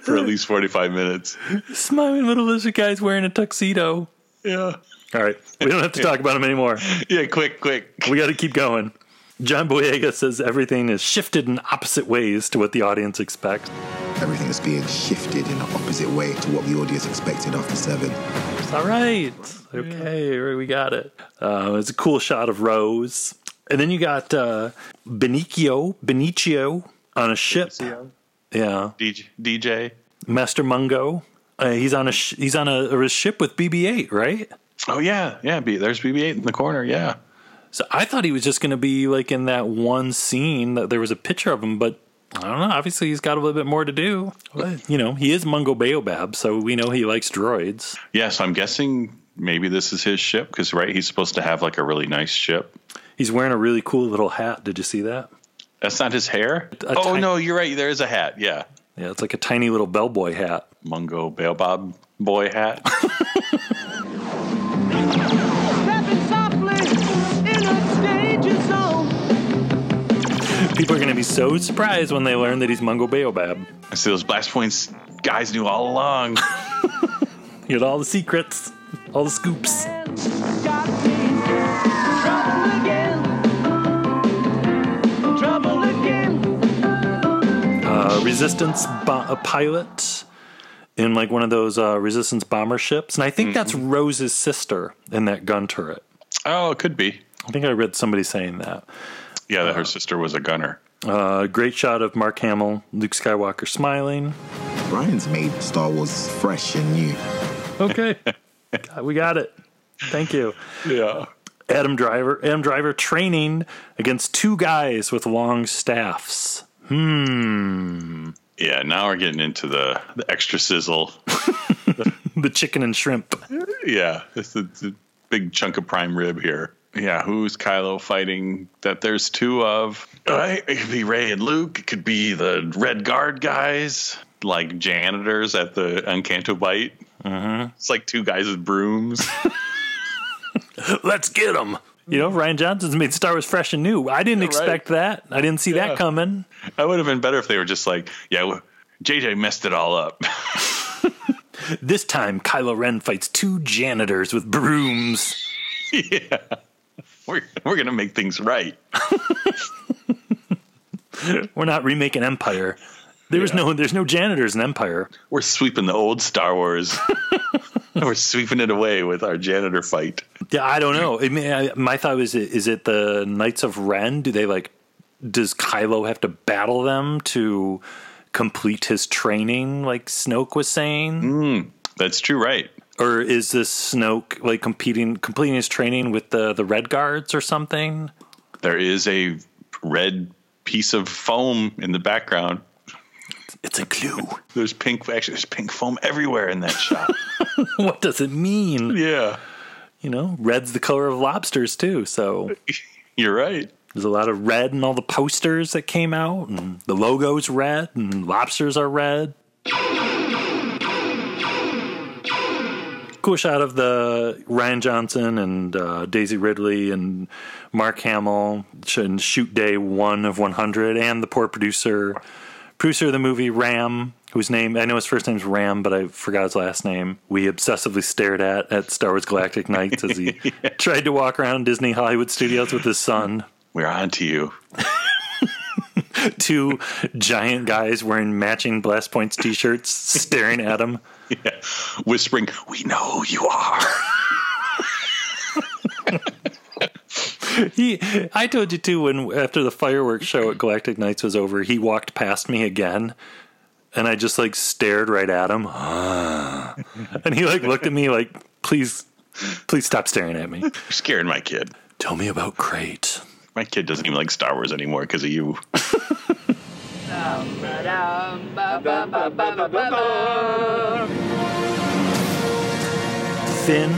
for at least 45 minutes. Smiling little lizard guys wearing a tuxedo. Yeah. All right, we don't have to talk about them anymore. Yeah, quick, quick. We got to keep going. John Boyega says everything is shifted in opposite ways to what the audience expects. Everything is being shifted in an opposite way to what the audience expected after seven. It's all right. Okay, we got it. Uh, it's a cool shot of Rose. And then you got uh, Benicio, Benicio on a ship. Yeah, DJ, DJ. Master Mungo. Uh, he's on a sh- he's on a, a ship with BB-8, right? Oh yeah, yeah. B, there's BB-8 in the corner. Yeah. So I thought he was just going to be like in that one scene that there was a picture of him, but I don't know. Obviously, he's got a little bit more to do. But, you know, he is Mungo Baobab, so we know he likes droids. Yeah, so I'm guessing maybe this is his ship because right, he's supposed to have like a really nice ship. He's wearing a really cool little hat. Did you see that? That's not his hair. A oh no, you're right. There is a hat. Yeah, Yeah, it's like a tiny little bellboy hat. Mungo Baobab boy hat. People are going to be so surprised when they learn that he's Mungo Baobab. I see those blast points. Guys knew all along. You had all the secrets, all the scoops. Got me in trouble again. Trouble again. Uh, resistance bo- a pilot in like one of those uh, resistance bomber ships, and I think that's Rose's sister in that gun turret. Oh, it could be. I think I read somebody saying that. Yeah, that her sister was a gunner. Uh, great shot of Mark Hamill, Luke Skywalker smiling. Rian's made Star Wars fresh and new. Okay, we got it. Thank you. Yeah. Adam Driver, Adam Driver training against two guys with long staffs. Hmm. Yeah, now we're getting into the, the extra sizzle. the chicken and shrimp. Yeah, it's a, it's a big chunk of prime rib here. Yeah, who's Kylo fighting that there's two of? Uh, it could be Rey and Luke. It could be the Red Guard guys, like janitors at the Uncanto Bite. Mm-hmm. It's like two guys with brooms. Let's get them. You know, Rian Johnson's made Star Wars fresh and new. I didn't Yeah, expect that. I didn't see Yeah. that coming. That would have been better if they were just like, yeah, JJ messed it all up. This time, Kylo Ren fights two janitors with brooms. yeah. We're, we're going to make things right. We're not remaking Empire. There's no there's no janitors in Empire. We're sweeping the old Star Wars. we're sweeping it away with our janitor fight. Yeah, I don't know. I mean, I, my thought was, is it the Knights of Ren? Do they like? Does Kylo have to battle them to complete his training, like Snoke was saying? Mm, that's true, right? Or is this Snoke like competing, completing his training with the the Red Guards or something? There is a red piece of foam in the background. It's a clue. There's pink. Actually, there's pink foam everywhere in that shot. what does it mean? Yeah, you know, red's the color of lobsters too. So you're right. There's a lot of red in all the posters that came out, and the logo's red, and lobsters are red. Cool shot of the Rian Johnson and uh, Daisy Ridley and Mark Hamill and shoot day one of 100, and the poor producer, producer of the movie Ram, whose name I know his first name's Ram, but I forgot his last name. We obsessively stared at at Star Wars Galactic Nights as he tried to walk around Disney Hollywood Studios with his son. We're on to you. Two giant guys wearing matching Blast Points t-shirts staring at him. Yeah. Whispering, "We know who you are." he I told you too when after the fireworks show at Galactic Nights was over, he walked past me again and I just like stared right at him. and he like looked at me like, please please stop staring at me. You're scaring my kid. Tell me about Crait. My kid doesn't even like Star Wars anymore because of you. Finn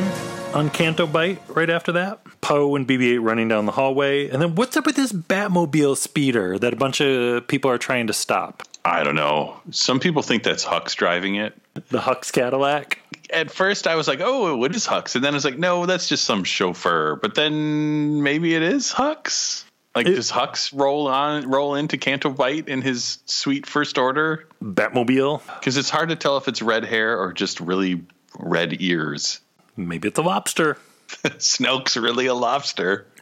on Canto Bight right after that. Poe and BB 8 running down the hallway. And then what's up with this Batmobile speeder that a bunch of people are trying to stop? I don't know. Some people think that's Hux driving it. The Hux Cadillac? At first, I was like, "Oh, what is Hux?" And then I was like, "No, that's just some chauffeur." But then maybe it is Hux. Like, does Hux roll on, roll into Canto in his sweet first order Batmobile? Because it's hard to tell if it's red hair or just really red ears. Maybe it's a lobster. Snoke's really a lobster.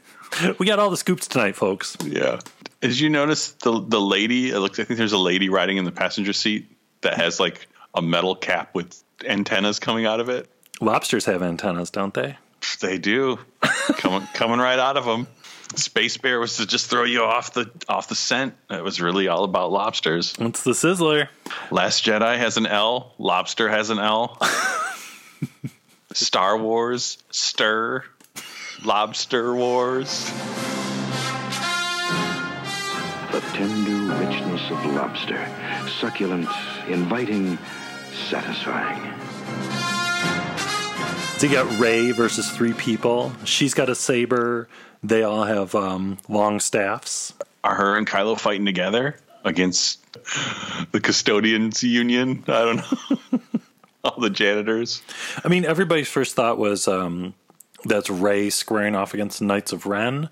We got all the scoops tonight, folks. Yeah. Did you notice the the lady? It looks. I think there's a lady riding in the passenger seat that has like a metal cap with antennas coming out of it. Lobsters have antennas, don't they? They do. coming coming right out of them. Space Bear was to just throw you off the off the scent. It was really all about lobsters. What's the sizzler? Last Jedi has an L. Lobster has an L. Star Wars, Stir, Lobster Wars. The tender richness of lobster. Succulent, inviting, satisfying. So you got Rey versus three people. She's got a saber. They all have um, long staffs. Are her and Kylo fighting together against the custodians union? I don't know. all the janitors. I mean, everybody's first thought was um, that's Rey squaring off against the Knights of Ren,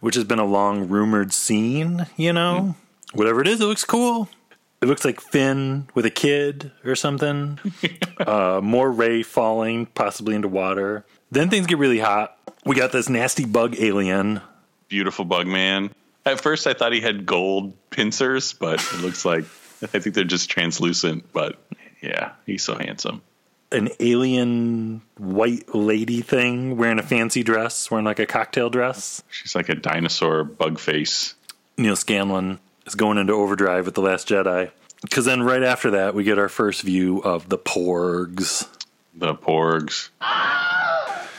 which has been a long rumored scene, you know? Whatever it is, it looks cool. It looks like Finn with a kid or something. uh, more Rey falling, possibly into water. Then things get really hot. We got this nasty bug alien. Beautiful bug man. At first, I thought he had gold pincers, but it looks like I think they're just translucent. But yeah, he's so handsome. An alien white lady thing wearing a fancy dress, wearing like a cocktail dress. She's like a dinosaur bug face. Neal Scanlan is going into overdrive with The Last Jedi. Because then right after that, we get our first view of the Porgs. The Porgs.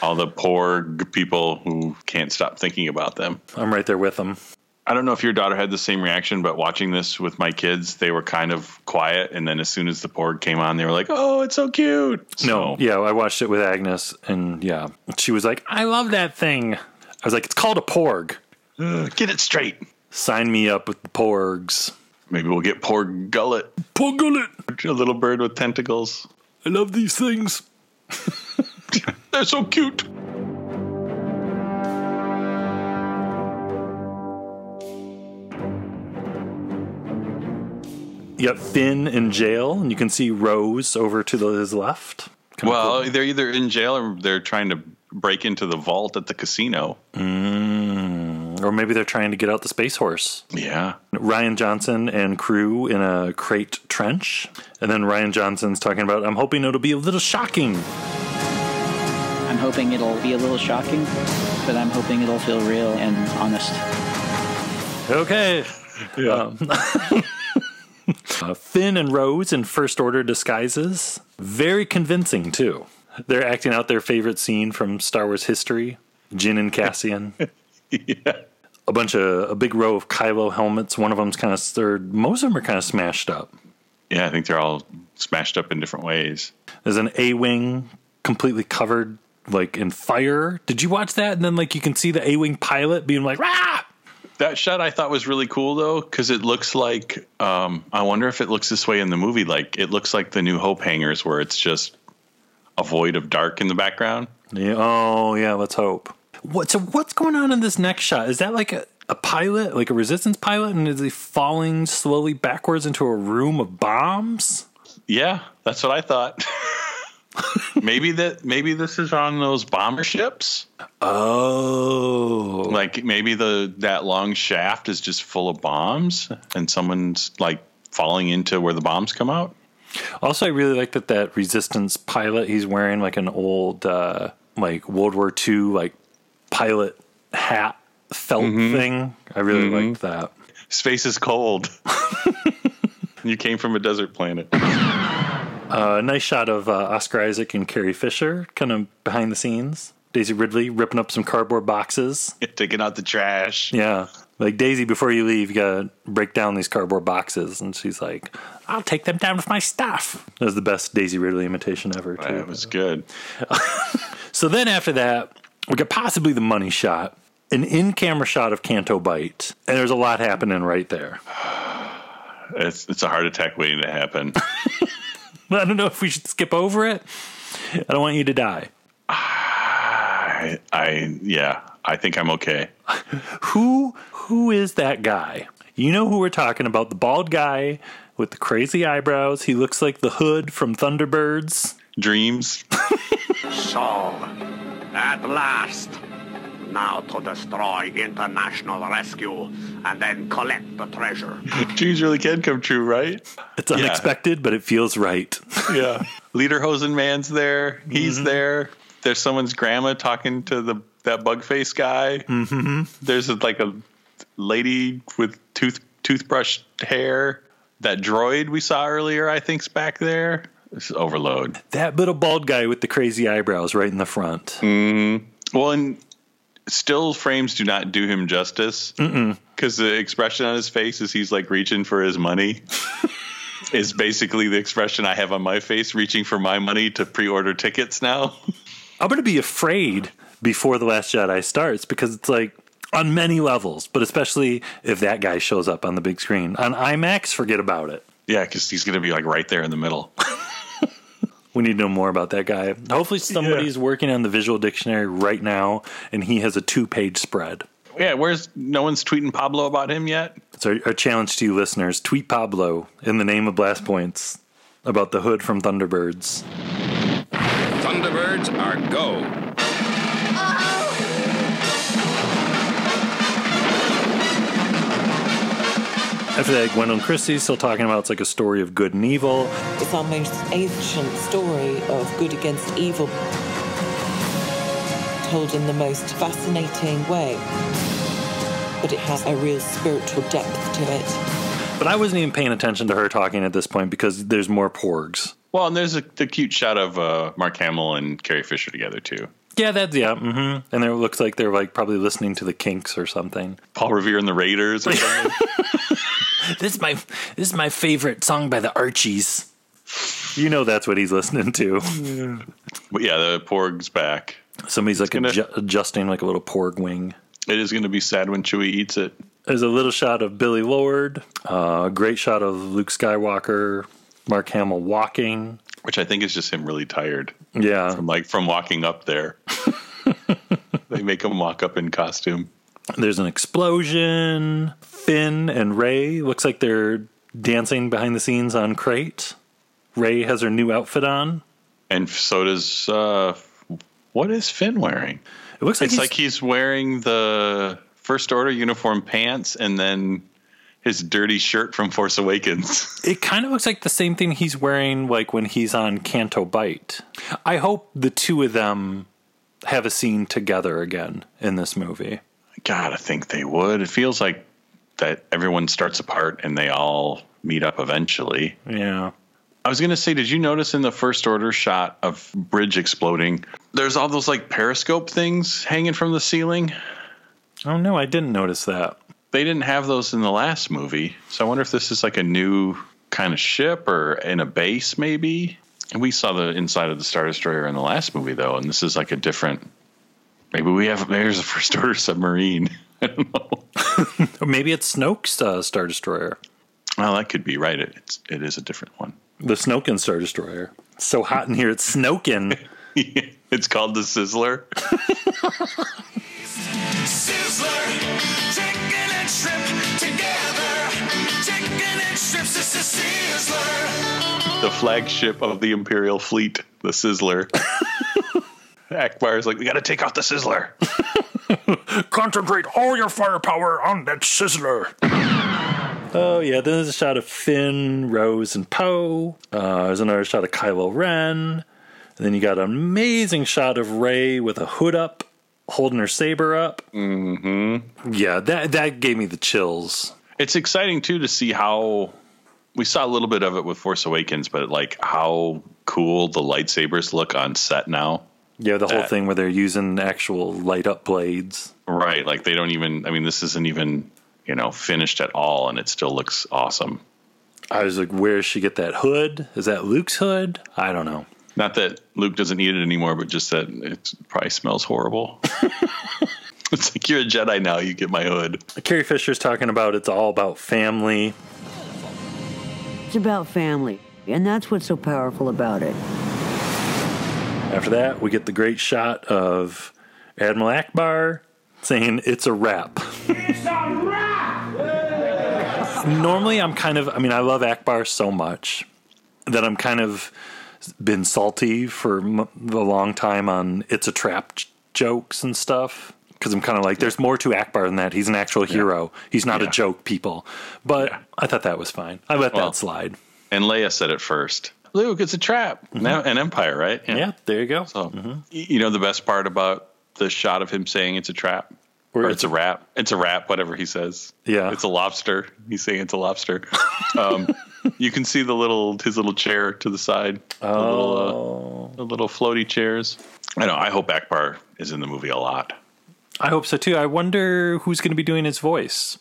All the Porg people who can't stop thinking about them. I'm right there with them. I don't know if your daughter had the same reaction, but watching this with my kids, they were kind of quiet, and then as soon as the porg came on, they were like, "Oh, it's so cute." No, yeah, I watched it with Agnes, and yeah, she was like, "I love that thing." I was like, "It's called a porg." Uh, get it straight. Sign me up with the porgs. Maybe we'll get porg gullet. Porg gullet. A little bird with tentacles. I love these things. They're so cute. You got Finn in jail, and you can see Rose over to the, his left. Well, they're either in jail or they're trying to break into the vault at the casino. Mm, or maybe they're trying to get out the space horse. Yeah. Rian Johnson and crew in a Crait trench. And then Rian Johnson's talking about, I'm hoping it'll be a little shocking. I'm hoping it'll be a little shocking, but I'm hoping it'll feel real and honest. Okay. Yeah. Um, uh, Finn and Rose in first order disguises. Very convincing, too. They're acting out their favorite scene from Star Wars history Jyn and Cassian. yeah. A bunch of, a big row of Kylo helmets. One of them's kind of, they're, most of them are kind of smashed up. Yeah, I think they're all smashed up in different ways. There's an A Wing completely covered, like in fire. Did you watch that? And then, like, you can see the A Wing pilot being like, rah! That shot I thought was really cool though, because it looks like um, I wonder if it looks this way in the movie. Like it looks like the New Hope hangars, where it's just a void of dark in the background. Yeah. Oh, yeah. Let's hope. What? So what's going on in this next shot? Is that like a, a pilot, like a resistance pilot, and is he falling slowly backwards into a room of bombs? Yeah, that's what I thought. maybe that maybe this is on those bomber ships. Oh, like maybe the that long shaft is just full of bombs, and someone's like falling into where the bombs come out. Also, I really like that that resistance pilot. He's wearing like an old uh, like World War II like pilot hat felt Mhm. thing. I really Mhm. liked that. Space is cold. you came from a desert planet. Uh, nice shot of uh, Oscar Isaac and Carrie Fisher, kind of behind the scenes. Daisy Ridley ripping up some cardboard boxes. Taking out the trash. Yeah. Like Daisy, before you leave, you gotta break down these cardboard boxes, and she's like, "I'll take them down with my stuff." That was the best Daisy Ridley imitation ever. Too. That was good. So then after that, we got possibly the money shot, an in-camera shot of Canto Bight, and there's a lot happening right there. It's it's a heart attack waiting to happen. I don't know if we should skip over it. I don't want you to die. I, I yeah, I think I'm okay. Who who is that guy? You know who we're talking about? The bald guy with the crazy eyebrows. He looks like the hood from Thunderbirds. Dreams. So, at last, now to destroy international rescue and then collect the treasure. Dreams really can come true, right? It's unexpected, but it feels right. Yeah. Lederhosen man's there. He's Mm-hmm. there. There's someone's grandma talking to the that bug face guy. Mm-hmm. There's like a lady with tooth toothbrush hair. That droid we saw earlier, I think's back there. This is overload. That little bald guy with the crazy eyebrows right in the front. Mm. Well, and still frames do not do him justice because the expression on his face as he's like reaching for his money is basically the expression I have on my face, reaching for my money to pre-order tickets now. I'm going to be afraid before The Last Jedi starts because it's like on many levels, but especially if that guy shows up on the big screen. On IMAX, forget about it. Yeah, because he's going to be like right there in the middle. We need to know more about that guy. Hopefully, somebody's working on the visual dictionary right now and he has a two page spread. Yeah, where's no one's tweeting Pablo about him yet? It's our, our challenge to you listeners tweet Pablo in the name of Blast Points about the hood from Thunderbirds. Thunderbirds are go. After that, Gwendoline Christie's still talking about it's like a story of good and evil. It's our most ancient story of good against evil, told in the most fascinating way. But it has a real spiritual depth to it. But I wasn't even paying attention to her talking at this point because there's more porgs. Well, and there's a, the cute shot of uh, Mark Hamill and Carrie Fisher together too. Yeah, that's yeah. hmm And it looks like they're like probably listening to the Kinks or something. Paul Revere and the Raiders or something. This is my this is my favorite song by the Archies. You know that's what he's listening to. but yeah, the Porg's back. Somebody's like adju- adjusting like a little porg wing. It is going to be sad when Chewie eats it. There's a little shot of Billie Lourd, uh, a great shot of Luke Skywalker, Mark Hamill walking. Which I think is just him really tired. Yeah. From like from walking up there. they make him walk up in costume. There's an explosion. Finn and Rey looks like they're dancing behind the scenes on Crait. Rey has her new outfit on. And so does uh what is Finn wearing? It looks like it's he's- like he's wearing the first order uniform pants and then his dirty shirt from Force Awakens. It kind of looks like the same thing he's wearing like when he's on Canto Bight. I hope the two of them have a scene together again in this movie. God, I think they would. It feels like that everyone starts apart and they all meet up eventually. Yeah. I was going to say, did you notice in the first order shot of bridge exploding, there's all those like periscope things hanging from the ceiling? Oh no, I didn't notice that. They didn't have those in the last movie. So I wonder if this is like a new kind of ship or in a base maybe. And we saw the inside of the Star Destroyer in the last movie though, and this is like a different maybe we have there's a first order submarine. Or maybe it's Snoke's uh, Star Destroyer. Well, that could be right. It, it's it is a different one. The Snoken Star Destroyer. It's so hot in here, it's Snoken. it's called the Sizzler. Sizzler, chicken and shrimp together. Chicken and shrimps, it's a sizzler. the flagship of the Imperial fleet, the Sizzler. Ackbar is like, we got to take out the Sizzler. Concentrate all your firepower on that sizzler. Oh yeah, then there's a shot of Finn, Rose, and Poe. Uh, there's another shot of Kylo Ren. And then you got an amazing shot of Rey with a hood up, holding her saber up. Mm-hmm. Yeah, that that gave me the chills. It's exciting too to see how we saw a little bit of it with Force Awakens, but like how cool the lightsabers look on set now. Yeah, the whole That- thing where they're using actual light up blades. Right, like they don't even. I mean, this isn't even you know finished at all, and it still looks awesome. I was like, where does she get that hood? Is that Luke's hood? I don't know. Not that Luke doesn't need it anymore, but just that it probably smells horrible. it's like you're a Jedi now. You get my hood. Carrie Fisher's talking about it's all about family. It's about family, and that's what's so powerful about it. After that, we get the great shot of Admiral Ackbar saying it's a wrap. Normally, I'm kind of, I mean, I love Ackbar so much that I'm kind of been salty for a long time on it's a trap j- jokes and stuff. Because I'm kind of like, there's more to Ackbar than that. He's an actual hero. He's not a joke, people. But I thought that was fine. I let Well, that slide. And Leia said it first. Luke, it's a trap. Now, an Empire, right? Yeah. there you go. So, y- you know the best part about the shot of him saying it's a trap, or it's a wrap. It's a wrap. Whatever he says. Yeah. it's a lobster. He's saying it's a lobster. um, you can see the little his little chair to the side. The little, uh, the little floaty chairs. I know. I hope Ackbar is in the movie a lot. I hope so too. I wonder who's going to be doing his voice.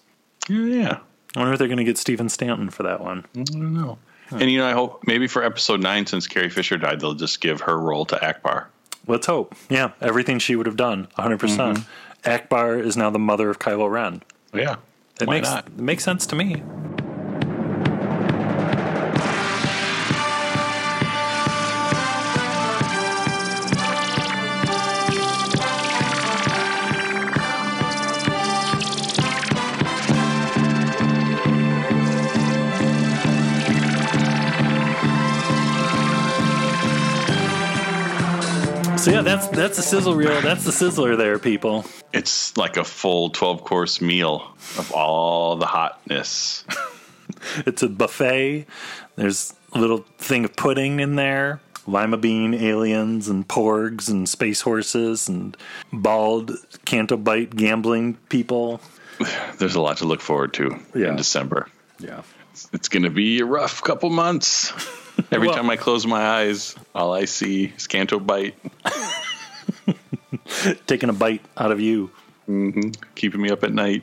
Yeah. I wonder if they're going to get Stephen Stanton for that one. I don't know. And you know, I hope maybe for episode nine, since Carrie Fisher died, they'll just give her role to Ackbar. Let's hope. Yeah, everything she would have done, 100%. percent mm-hmm. Ackbar is now the mother of Kylo Ren. Yeah. It Why makes not? it makes sense to me. So yeah, that's that's the sizzle reel. That's the sizzler there, people. It's like a full twelve course meal of all the hotness. It's a buffet. There's a little thing of pudding in there, lima bean aliens and porgs and space horses and bald Canto Bight gambling people. There's a lot to look forward to in December. Yeah. It's, it's going to be a rough couple months. Every Well- time I close my eyes, all I see is Canto Bight. Taking a bite out of you. Mm-hmm. Keeping me up at night.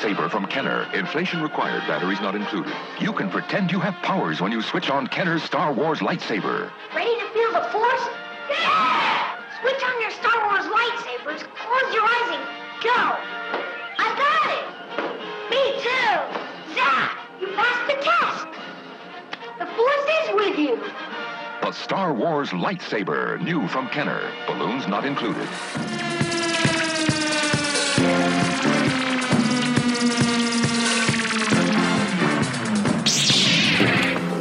Lightsaber from Kenner. Inflation required, batteries not included. You can pretend you have powers when you switch on Kenner's Star Wars lightsaber. Ready to feel the force? Yeah! Switch on your Star Wars lightsabers, close your eyes, and go! I got it! Me too! Zap! You passed the test! The force is with you! The Star Wars lightsaber, new from Kenner. Balloons not included.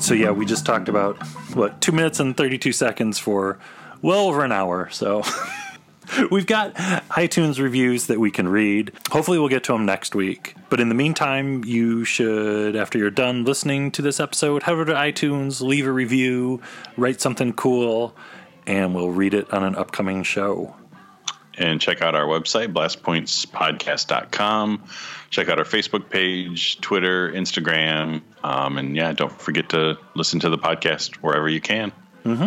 So yeah, we just talked about what two minutes and thirty-two seconds for well over an hour. So we've got iTunes reviews that we can read. Hopefully, we'll get to them next week. But in the meantime, you should, after you're done listening to this episode, head over to iTunes, leave a review, write something cool, and we'll read it on an upcoming show. and check out our website, blastpointspodcast.com. Check out our Facebook page, Twitter, Instagram. Um, and yeah, don't forget to listen to the podcast wherever you can. Mm-hmm.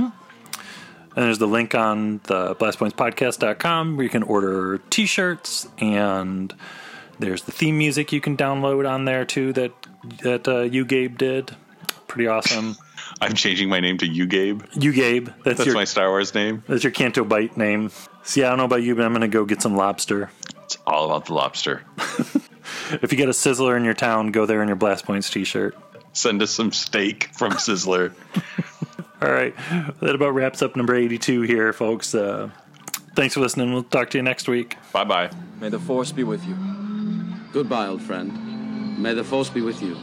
And there's the link on the blastpointspodcast.com where you can order t-shirts and there's the theme music you can download on there too that that uh, you Gabe did. Pretty awesome. I'm changing my name to you, Gabe. You Gabe. That's, That's your my Star Wars name. that's your Canto Bight name. See, I don't know about you, but I'm gonna go get some lobster. It's all about the lobster. If you get a sizzler in your town, go there in your Blast Points t-shirt. Send us some steak from Sizzler. All right, that about wraps up number 82 here, folks. Uh, thanks for listening. We'll talk to you next week. Bye bye. May the Force be with you. Goodbye, old friend. May the Force be with you.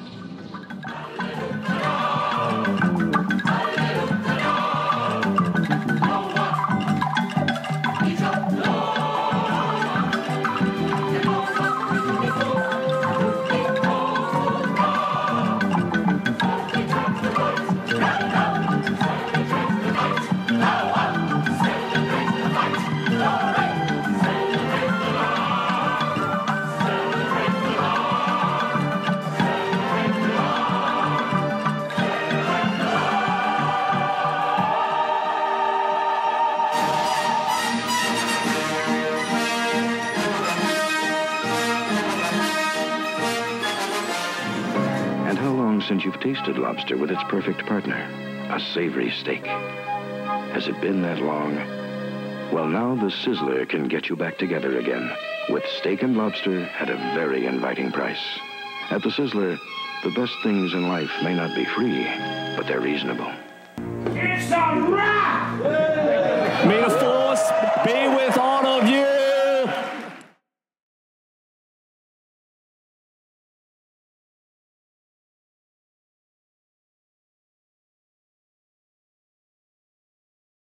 tasted lobster with its perfect partner, a savory steak. Has it been that long? Well, now the Sizzler can get you back together again with steak and lobster at a very inviting price. At the Sizzler, the best things in life may not be free, but they're reasonable. It's a wrap! May the force be with